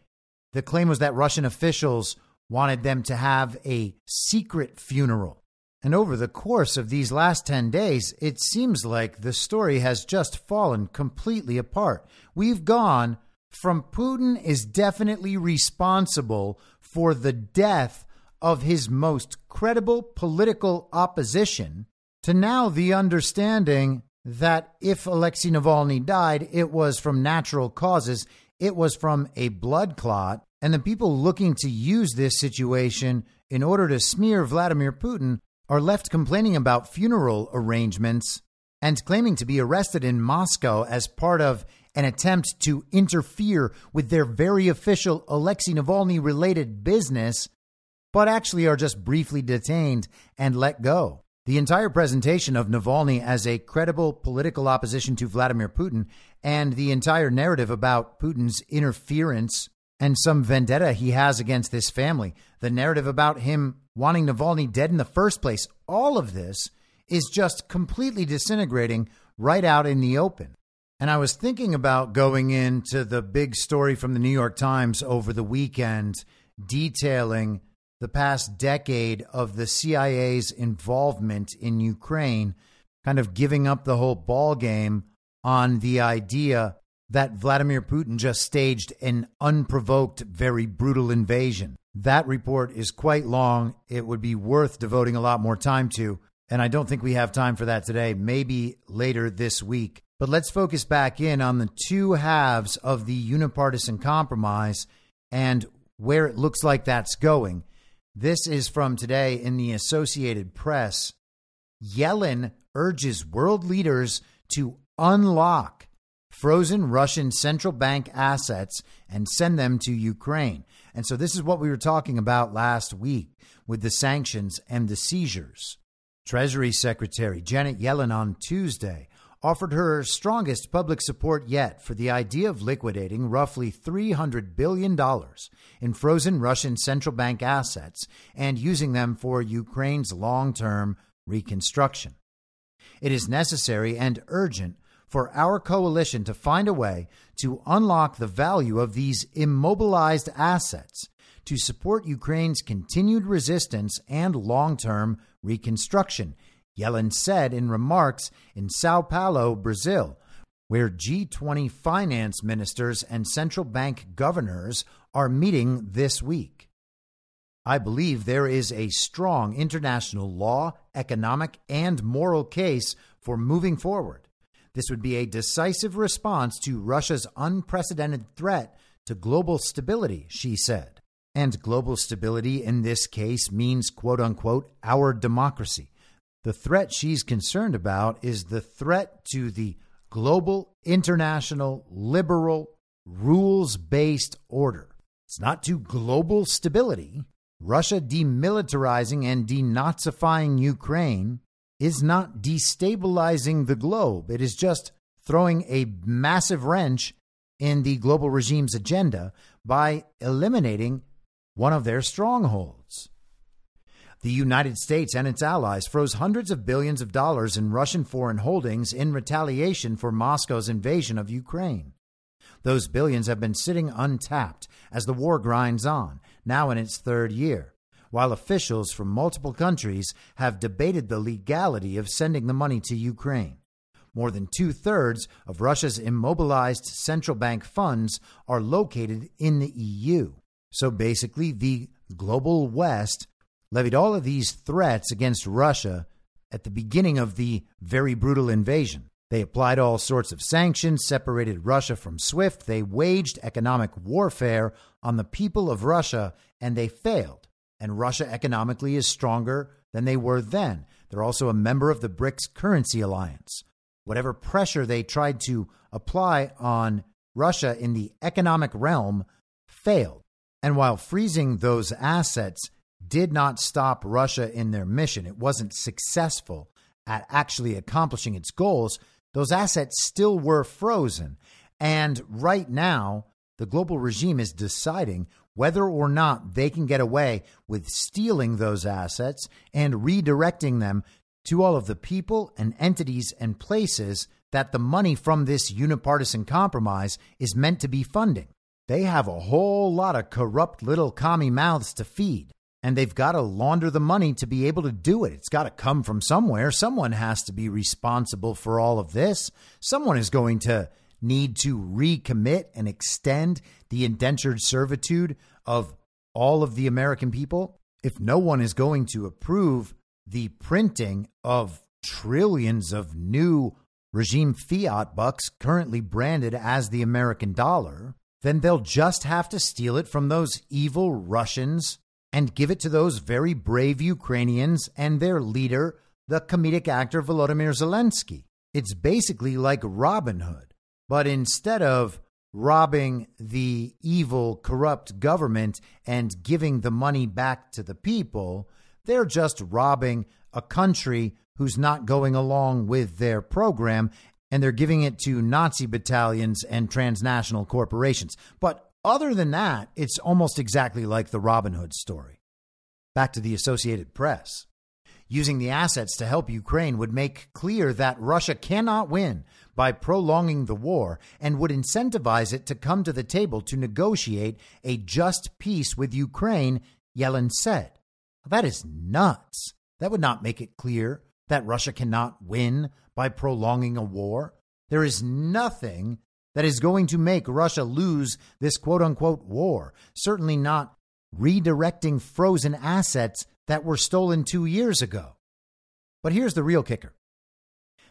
The claim was that Russian officials wanted them to have a secret funeral. And over the course of these last 10 days, it seems like the story has just fallen completely apart. We've gone from Putin is definitely responsible for the death of his most credible political opposition to now the understanding that if Alexei Navalny died, it was from natural causes, it was from a blood clot. And the people looking to use this situation in order to smear Vladimir Putin are left complaining about funeral arrangements and claiming to be arrested in Moscow as part of an attempt to interfere with their very official Alexei Navalny related business, but actually are just briefly detained and let go. The entire presentation of Navalny as a credible political opposition to Vladimir Putin and the entire narrative about Putin's interference and some vendetta he has against this family, the narrative about him wanting Navalny dead in the first place, all of this is just completely disintegrating right out in the open. And I was thinking about going into the big story from the New York Times over the weekend detailing the past decade of the CIA's involvement in Ukraine, kind of giving up the whole ball game on the idea that Vladimir Putin just staged an unprovoked, very brutal invasion. That report is quite long. It would be worth devoting a lot more time to. And I don't think we have time for that today, maybe later this week. But let's focus back in on the two halves of the unipartisan compromise and where it looks like that's going. This is from today in the Associated Press. Yellen urges world leaders to unlock frozen Russian central bank assets and send them to Ukraine. And so, this is what we were talking about last week with the sanctions and the seizures. Treasury Secretary Janet Yellen on Tuesday offered her strongest public support yet for the idea of liquidating roughly $300 billion in frozen Russian central bank assets and using them for Ukraine's long term reconstruction. It is necessary and urgent for our coalition to find a way to unlock the value of these immobilized assets to support Ukraine's continued resistance and long term reconstruction, Yellen said in remarks in Sao Paulo, Brazil, where G20 finance ministers and central bank governors are meeting this week. I believe there is a strong international law, economic, and moral case for moving forward. This would be a decisive response to Russia's unprecedented threat to global stability, she said. And global stability in this case means, quote unquote, our democracy. The threat she's concerned about is the threat to the global, international, liberal, rules based order. It's not to global stability. Russia demilitarizing and denazifying Ukraine is not destabilizing the globe. It is just throwing a massive wrench in the global regime's agenda by eliminating one of their strongholds. The United States and its allies froze hundreds of billions of dollars in Russian foreign holdings in retaliation for Moscow's invasion of Ukraine. Those billions have been sitting untapped as the war grinds on, now in its third year while officials from multiple countries have debated the legality of sending the money to Ukraine. More than two thirds of Russia's immobilized central bank funds are located in the EU. So basically, the global West levied all of these threats against Russia at the beginning of the very brutal invasion. They applied all sorts of sanctions, separated Russia from SWIFT, they waged economic warfare on the people of Russia, and they failed and Russia economically is stronger than they were then. They're also a member of the BRICS currency alliance. Whatever pressure they tried to apply on Russia in the economic realm failed. And while freezing those assets did not stop Russia in their mission, it wasn't successful at actually accomplishing its goals, those assets still were frozen. And right now, the global regime is deciding whether or not they can get away with stealing those assets and redirecting them to all of the people and entities and places that the money from this unipartisan compromise is meant to be funding. They have a whole lot of corrupt little commie mouths to feed, and they've got to launder the money to be able to do it. It's got to come from somewhere. Someone has to be responsible for all of this. Someone is going to need to recommit and extend the indentured servitude of all of the American people, if no one is going to approve the printing of trillions of new regime fiat bucks currently branded as the American dollar, then they'll just have to steal it from those evil Russians and give it to those very brave Ukrainians and their leader, the comedic actor Volodymyr Zelensky. It's basically like Robin Hood. But instead of robbing the evil, corrupt government and giving the money back to the people, they're just robbing a country who's not going along with their program and they're giving it to Nazi battalions and transnational corporations. But other than that, it's almost exactly like the Robin Hood story. Back to the Associated Press. Using the assets to help Ukraine would make clear that Russia cannot win by prolonging the war and would incentivize it to come to the table to negotiate a just peace with Ukraine, Yellen said. That is nuts. That would not make it clear that Russia cannot win by prolonging a war. There is nothing that is going to make Russia lose this quote unquote war. Certainly not redirecting frozen assets that were stolen two years ago. But here's the real kicker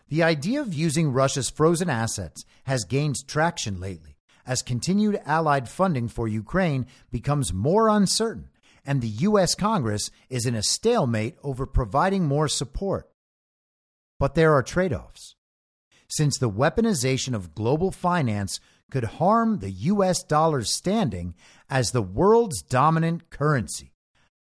the idea of using Russia's frozen assets has gained traction lately as continued Allied funding for Ukraine becomes more uncertain and the U.S. Congress is in a stalemate over providing more support. But there are trade offs. Since the weaponization of global finance could harm the U.S. dollar's standing as the world's dominant currency.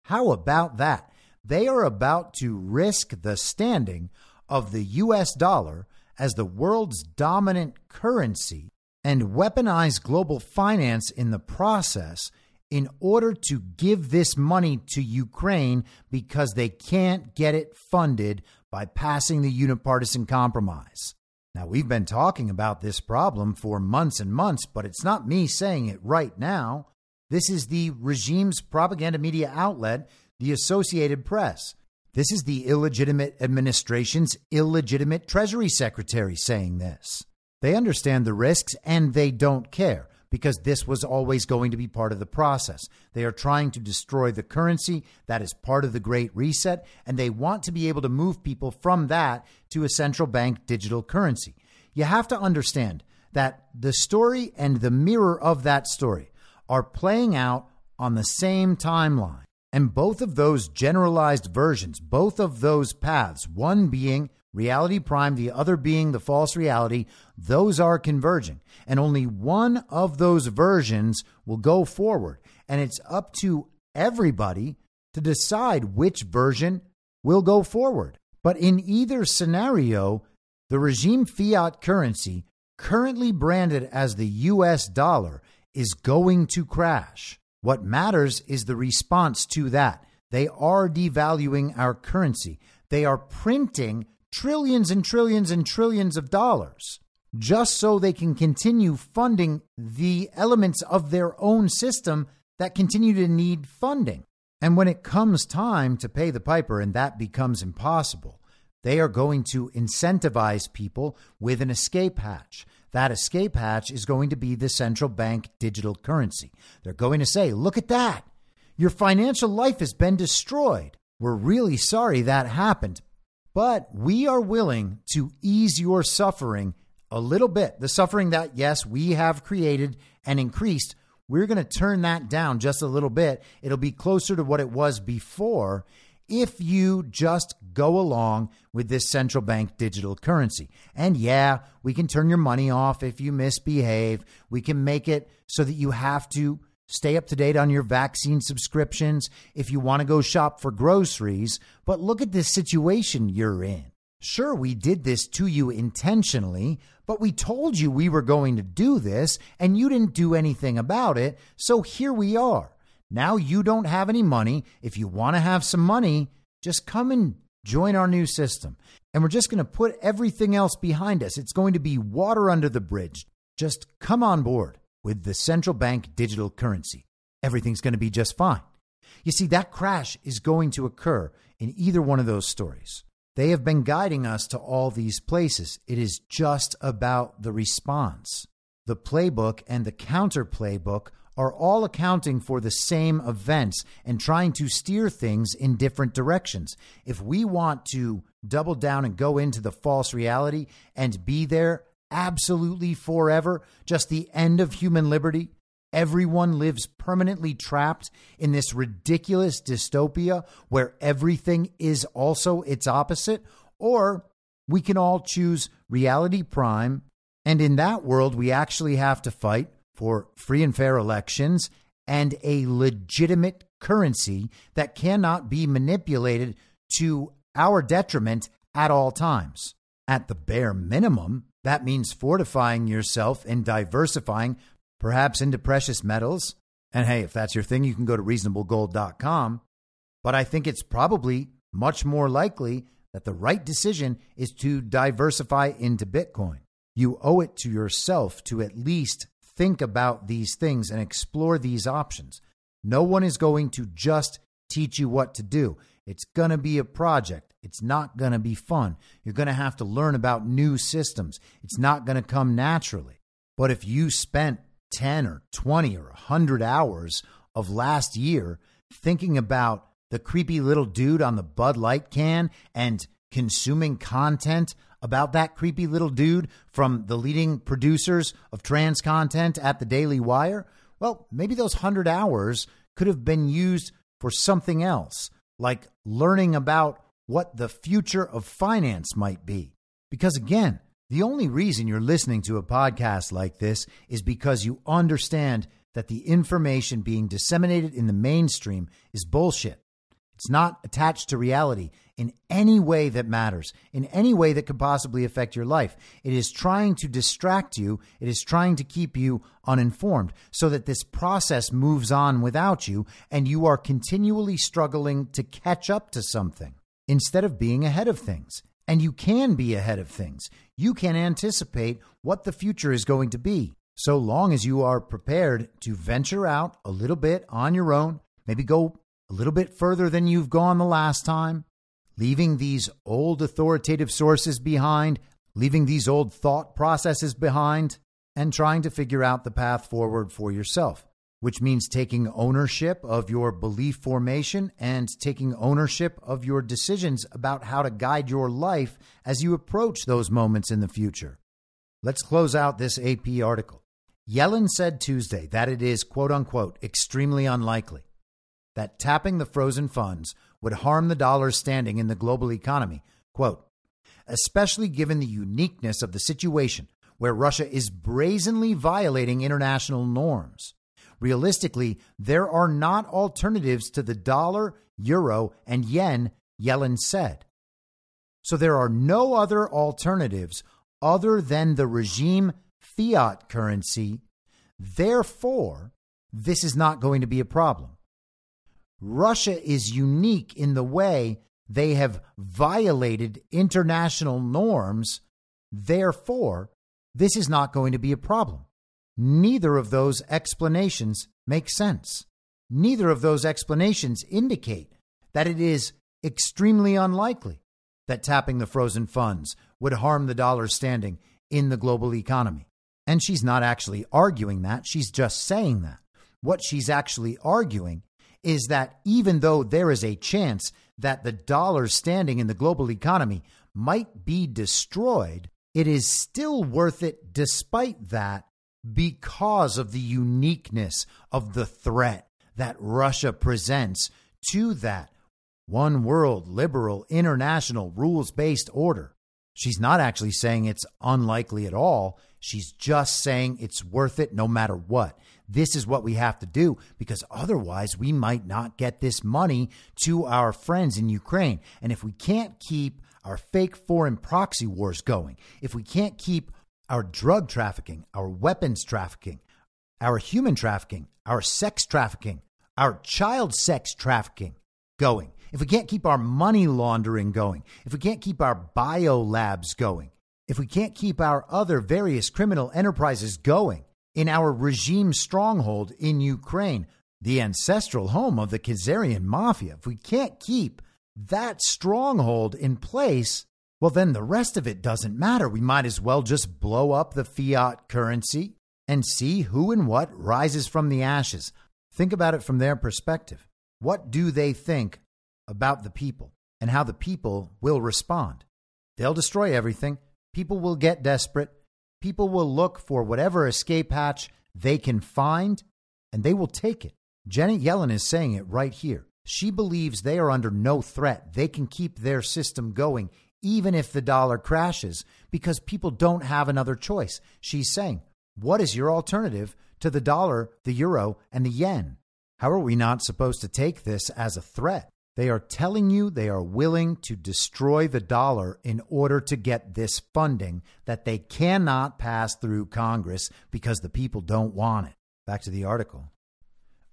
How about that? They are about to risk the standing of the US dollar as the world's dominant currency and weaponize global finance in the process in order to give this money to Ukraine because they can't get it funded by passing the unipartisan compromise. Now, we've been talking about this problem for months and months, but it's not me saying it right now. This is the regime's propaganda media outlet, the Associated Press. This is the illegitimate administration's illegitimate Treasury Secretary saying this. They understand the risks and they don't care because this was always going to be part of the process. They are trying to destroy the currency that is part of the Great Reset, and they want to be able to move people from that to a central bank digital currency. You have to understand that the story and the mirror of that story are playing out on the same timeline. And both of those generalized versions, both of those paths, one being reality prime, the other being the false reality, those are converging. And only one of those versions will go forward. And it's up to everybody to decide which version will go forward. But in either scenario, the regime fiat currency, currently branded as the US dollar, is going to crash. What matters is the response to that. They are devaluing our currency. They are printing trillions and trillions and trillions of dollars just so they can continue funding the elements of their own system that continue to need funding. And when it comes time to pay the piper and that becomes impossible, they are going to incentivize people with an escape hatch. That escape hatch is going to be the central bank digital currency. They're going to say, look at that. Your financial life has been destroyed. We're really sorry that happened, but we are willing to ease your suffering a little bit. The suffering that, yes, we have created and increased, we're going to turn that down just a little bit. It'll be closer to what it was before if you just go along with this central bank digital currency. And yeah, we can turn your money off if you misbehave. We can make it so that you have to stay up to date on your vaccine subscriptions if you want to go shop for groceries. But look at this situation you're in. Sure, we did this to you intentionally, but we told you we were going to do this and you didn't do anything about it. So here we are. Now you don't have any money. If you want to have some money, just come and join our new system. And we're just going to put everything else behind us. It's going to be water under the bridge. Just come on board with the central bank digital currency. Everything's going to be just fine. You see, that crash is going to occur in either one of those stories. They have been guiding us to all these places. It is just about the response. The playbook and the counter playbook are all accounting for the same events and trying to steer things in different directions. If we want to double down and go into the false reality and be there absolutely forever, just the end of human liberty, everyone lives permanently trapped in this ridiculous dystopia where everything is also its opposite, or we can all choose reality prime. And in that world, we actually have to fight for free and fair elections and a legitimate currency that cannot be manipulated to our detriment at all times. At the bare minimum, that means fortifying yourself and diversifying, perhaps into precious metals. And hey, if that's your thing, you can go to reasonablegold.com. But I think it's probably much more likely that the right decision is to diversify into Bitcoin. You owe it to yourself to at least think about these things and explore these options. No one is going to just teach you what to do. It's going to be a project. It's not going to be fun. You're going to have to learn about new systems. It's not going to come naturally. But if you spent 10 or 20 or 100 hours of last year thinking about the creepy little dude on the Bud Light can and consuming content about that creepy little dude from the leading producers of trans content at the Daily Wire, well, maybe those 100 hours could have been used for something else, like learning about what the future of finance might be. Because again, the only reason you're listening to a podcast like this is because you understand that the information being disseminated in the mainstream is bullshit. It's not attached to reality in any way that matters, in any way that could possibly affect your life. It is trying to distract you, it is trying to keep you uninformed so that this process moves on without you and you are continually struggling to catch up to something instead of being ahead of things. And you can be ahead of things. You can anticipate what the future is going to be. So long as you are prepared to venture out a little bit on your own, maybe go a little bit further than you've gone the last time, leaving these old authoritative sources behind, leaving these old thought processes behind, and trying to figure out the path forward for yourself, which means taking ownership of your belief formation and taking ownership of your decisions about how to guide your life as you approach those moments in the future. Let's close out this AP article. Yellen said Tuesday that it is, quote unquote, extremely unlikely that tapping the frozen funds would harm the dollar's standing in the global economy. Quote, especially given the uniqueness of the situation where Russia is brazenly violating international norms. Realistically, there are not alternatives to the dollar, euro, and yen, Yellen said. So there are no other alternatives other than the regime fiat currency. Therefore, this is not going to be a problem. Russia is unique in the way they have violated international norms. Therefore, this is not going to be a problem. Neither of those explanations make sense. Neither of those explanations indicate that it is extremely unlikely that tapping the frozen funds would harm the dollar's standing in the global economy. And she's not actually arguing that, she's just saying that. What she's actually arguing is that even though there is a chance that the dollar's standing in the global economy might be destroyed, it is still worth it despite that because of the uniqueness of the threat that Russia presents to that one world, liberal, international, rules based order. She's not actually saying it's unlikely at all. She's just saying it's worth it no matter what. This is what we have to do because otherwise we might not get this money to our friends in Ukraine. And if we can't keep our fake foreign proxy wars going, if we can't keep our drug trafficking, our weapons trafficking, our human trafficking, our sex trafficking, our child sex trafficking going, if we can't keep our money laundering going, if we can't keep our bio labs going, if we can't keep our other various criminal enterprises going in our regime stronghold in Ukraine, the ancestral home of the Khazarian mafia, if we can't keep that stronghold in place, well, then the rest of it doesn't matter. We might as well just blow up the fiat currency and see who and what rises from the ashes. Think about it from their perspective. What do they think about the people and how the people will respond? They'll destroy everything. People will get desperate. People will look for whatever escape hatch they can find, and they will take it. Janet Yellen is saying it right here. She believes they are under no threat. They can keep their system going even if the dollar crashes because people don't have another choice. She's saying, What is your alternative to the dollar, the euro, and the yen? How are we not supposed to take this as a threat? They are telling you they are willing to destroy the dollar in order to get this funding that they cannot pass through Congress because the people don't want it. Back to the article.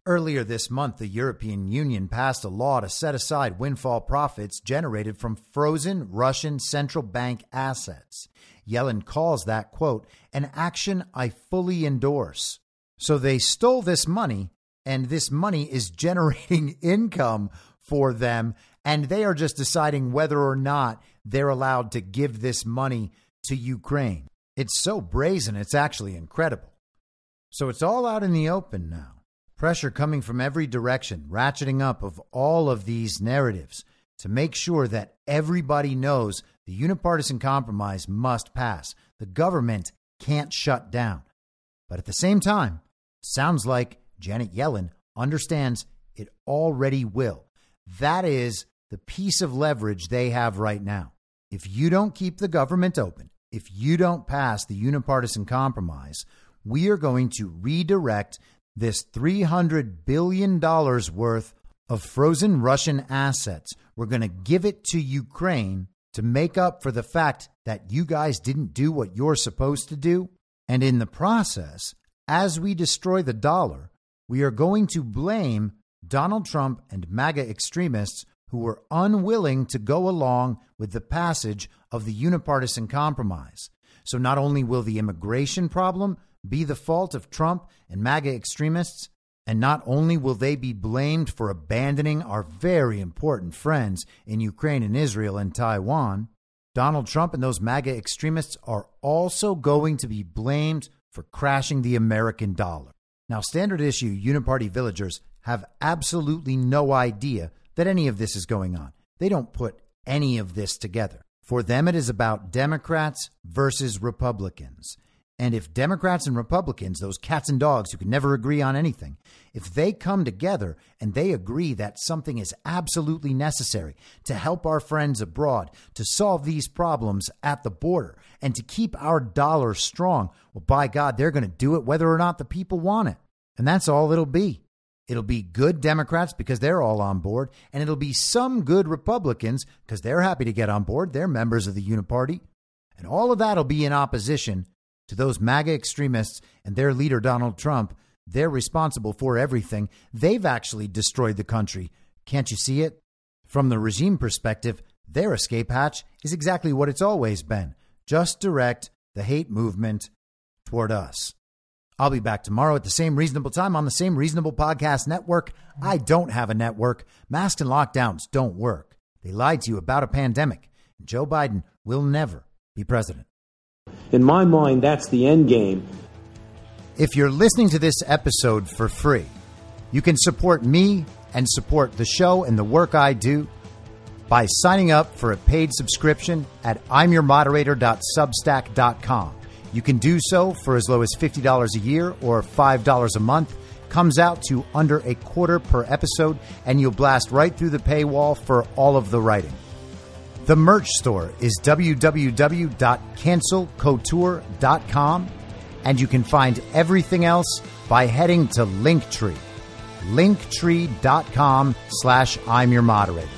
Earlier this month, the European Union passed a law to set aside windfall profits generated from frozen Russian central bank assets. Yellen calls that, quote, an action I fully endorse. So they stole this money, and this money is generating income for them And they are just deciding whether or not they're allowed to give this money to Ukraine. It's so brazen, it's actually incredible. So it's all out in the open now. Pressure coming from every direction, ratcheting up of all of these narratives to make sure that everybody knows the unipartisan compromise must pass. The government can't shut down. But at the same time, sounds like Janet Yellen understands it already will. That is the piece of leverage they have right now. If you don't keep the government open, if you don't pass the unipartisan compromise, we are going to redirect this $300 billion worth of frozen Russian assets. We're going to give it to Ukraine to make up for the fact that you guys didn't do what you're supposed to do. And in the process, as we destroy the dollar, we are going to blame Donald Trump and MAGA extremists who were unwilling to go along with the passage of the unipartisan compromise. So not only will the immigration problem be the fault of Trump and MAGA extremists, and not only will they be blamed for abandoning our very important friends in Ukraine and Israel and Taiwan, Donald Trump and those MAGA extremists are also going to be blamed for crashing the American dollar. Now, standard issue Uniparty villagers have absolutely no idea that any of this is going on. They don't put any of this together. For them, it is about Democrats versus Republicans. And if Democrats and Republicans, those cats and dogs who can never agree on anything, if they come together and they agree that something is absolutely necessary to help our friends abroad, to solve these problems at the border, and to keep our dollar strong, well, by God, they're going to do it whether or not the people want it. And that's all it'll be. It'll be good Democrats because they're all on board, and it'll be some good Republicans because they're happy to get on board. They're members of the Uniparty. And all of that'll be in opposition to those MAGA extremists and their leader, Donald Trump. They're responsible for everything. They've actually destroyed the country. Can't you see it? From the regime perspective, their escape hatch is exactly what it's always been just direct the hate movement toward us. I'll be back tomorrow at the same reasonable time on the same reasonable podcast network. I don't have a network. Masks and lockdowns don't work. They lied to you about a pandemic. And Joe Biden will never be president. In my mind, that's the end game. If you're listening to this episode for free, you can support me and support the show and the work I do by signing up for a paid subscription at imyourmoderator.substack.com. You can do so for as low as $50 a year or $5 a month. Comes out to under a quarter per episode, and you'll blast right through the paywall for all of the writing. The merch store is www.cancelcouture.com, and you can find everything else by heading to Linktree, linktree.com slash I'm your moderator.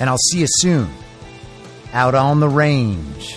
And I'll see you soon out on the range.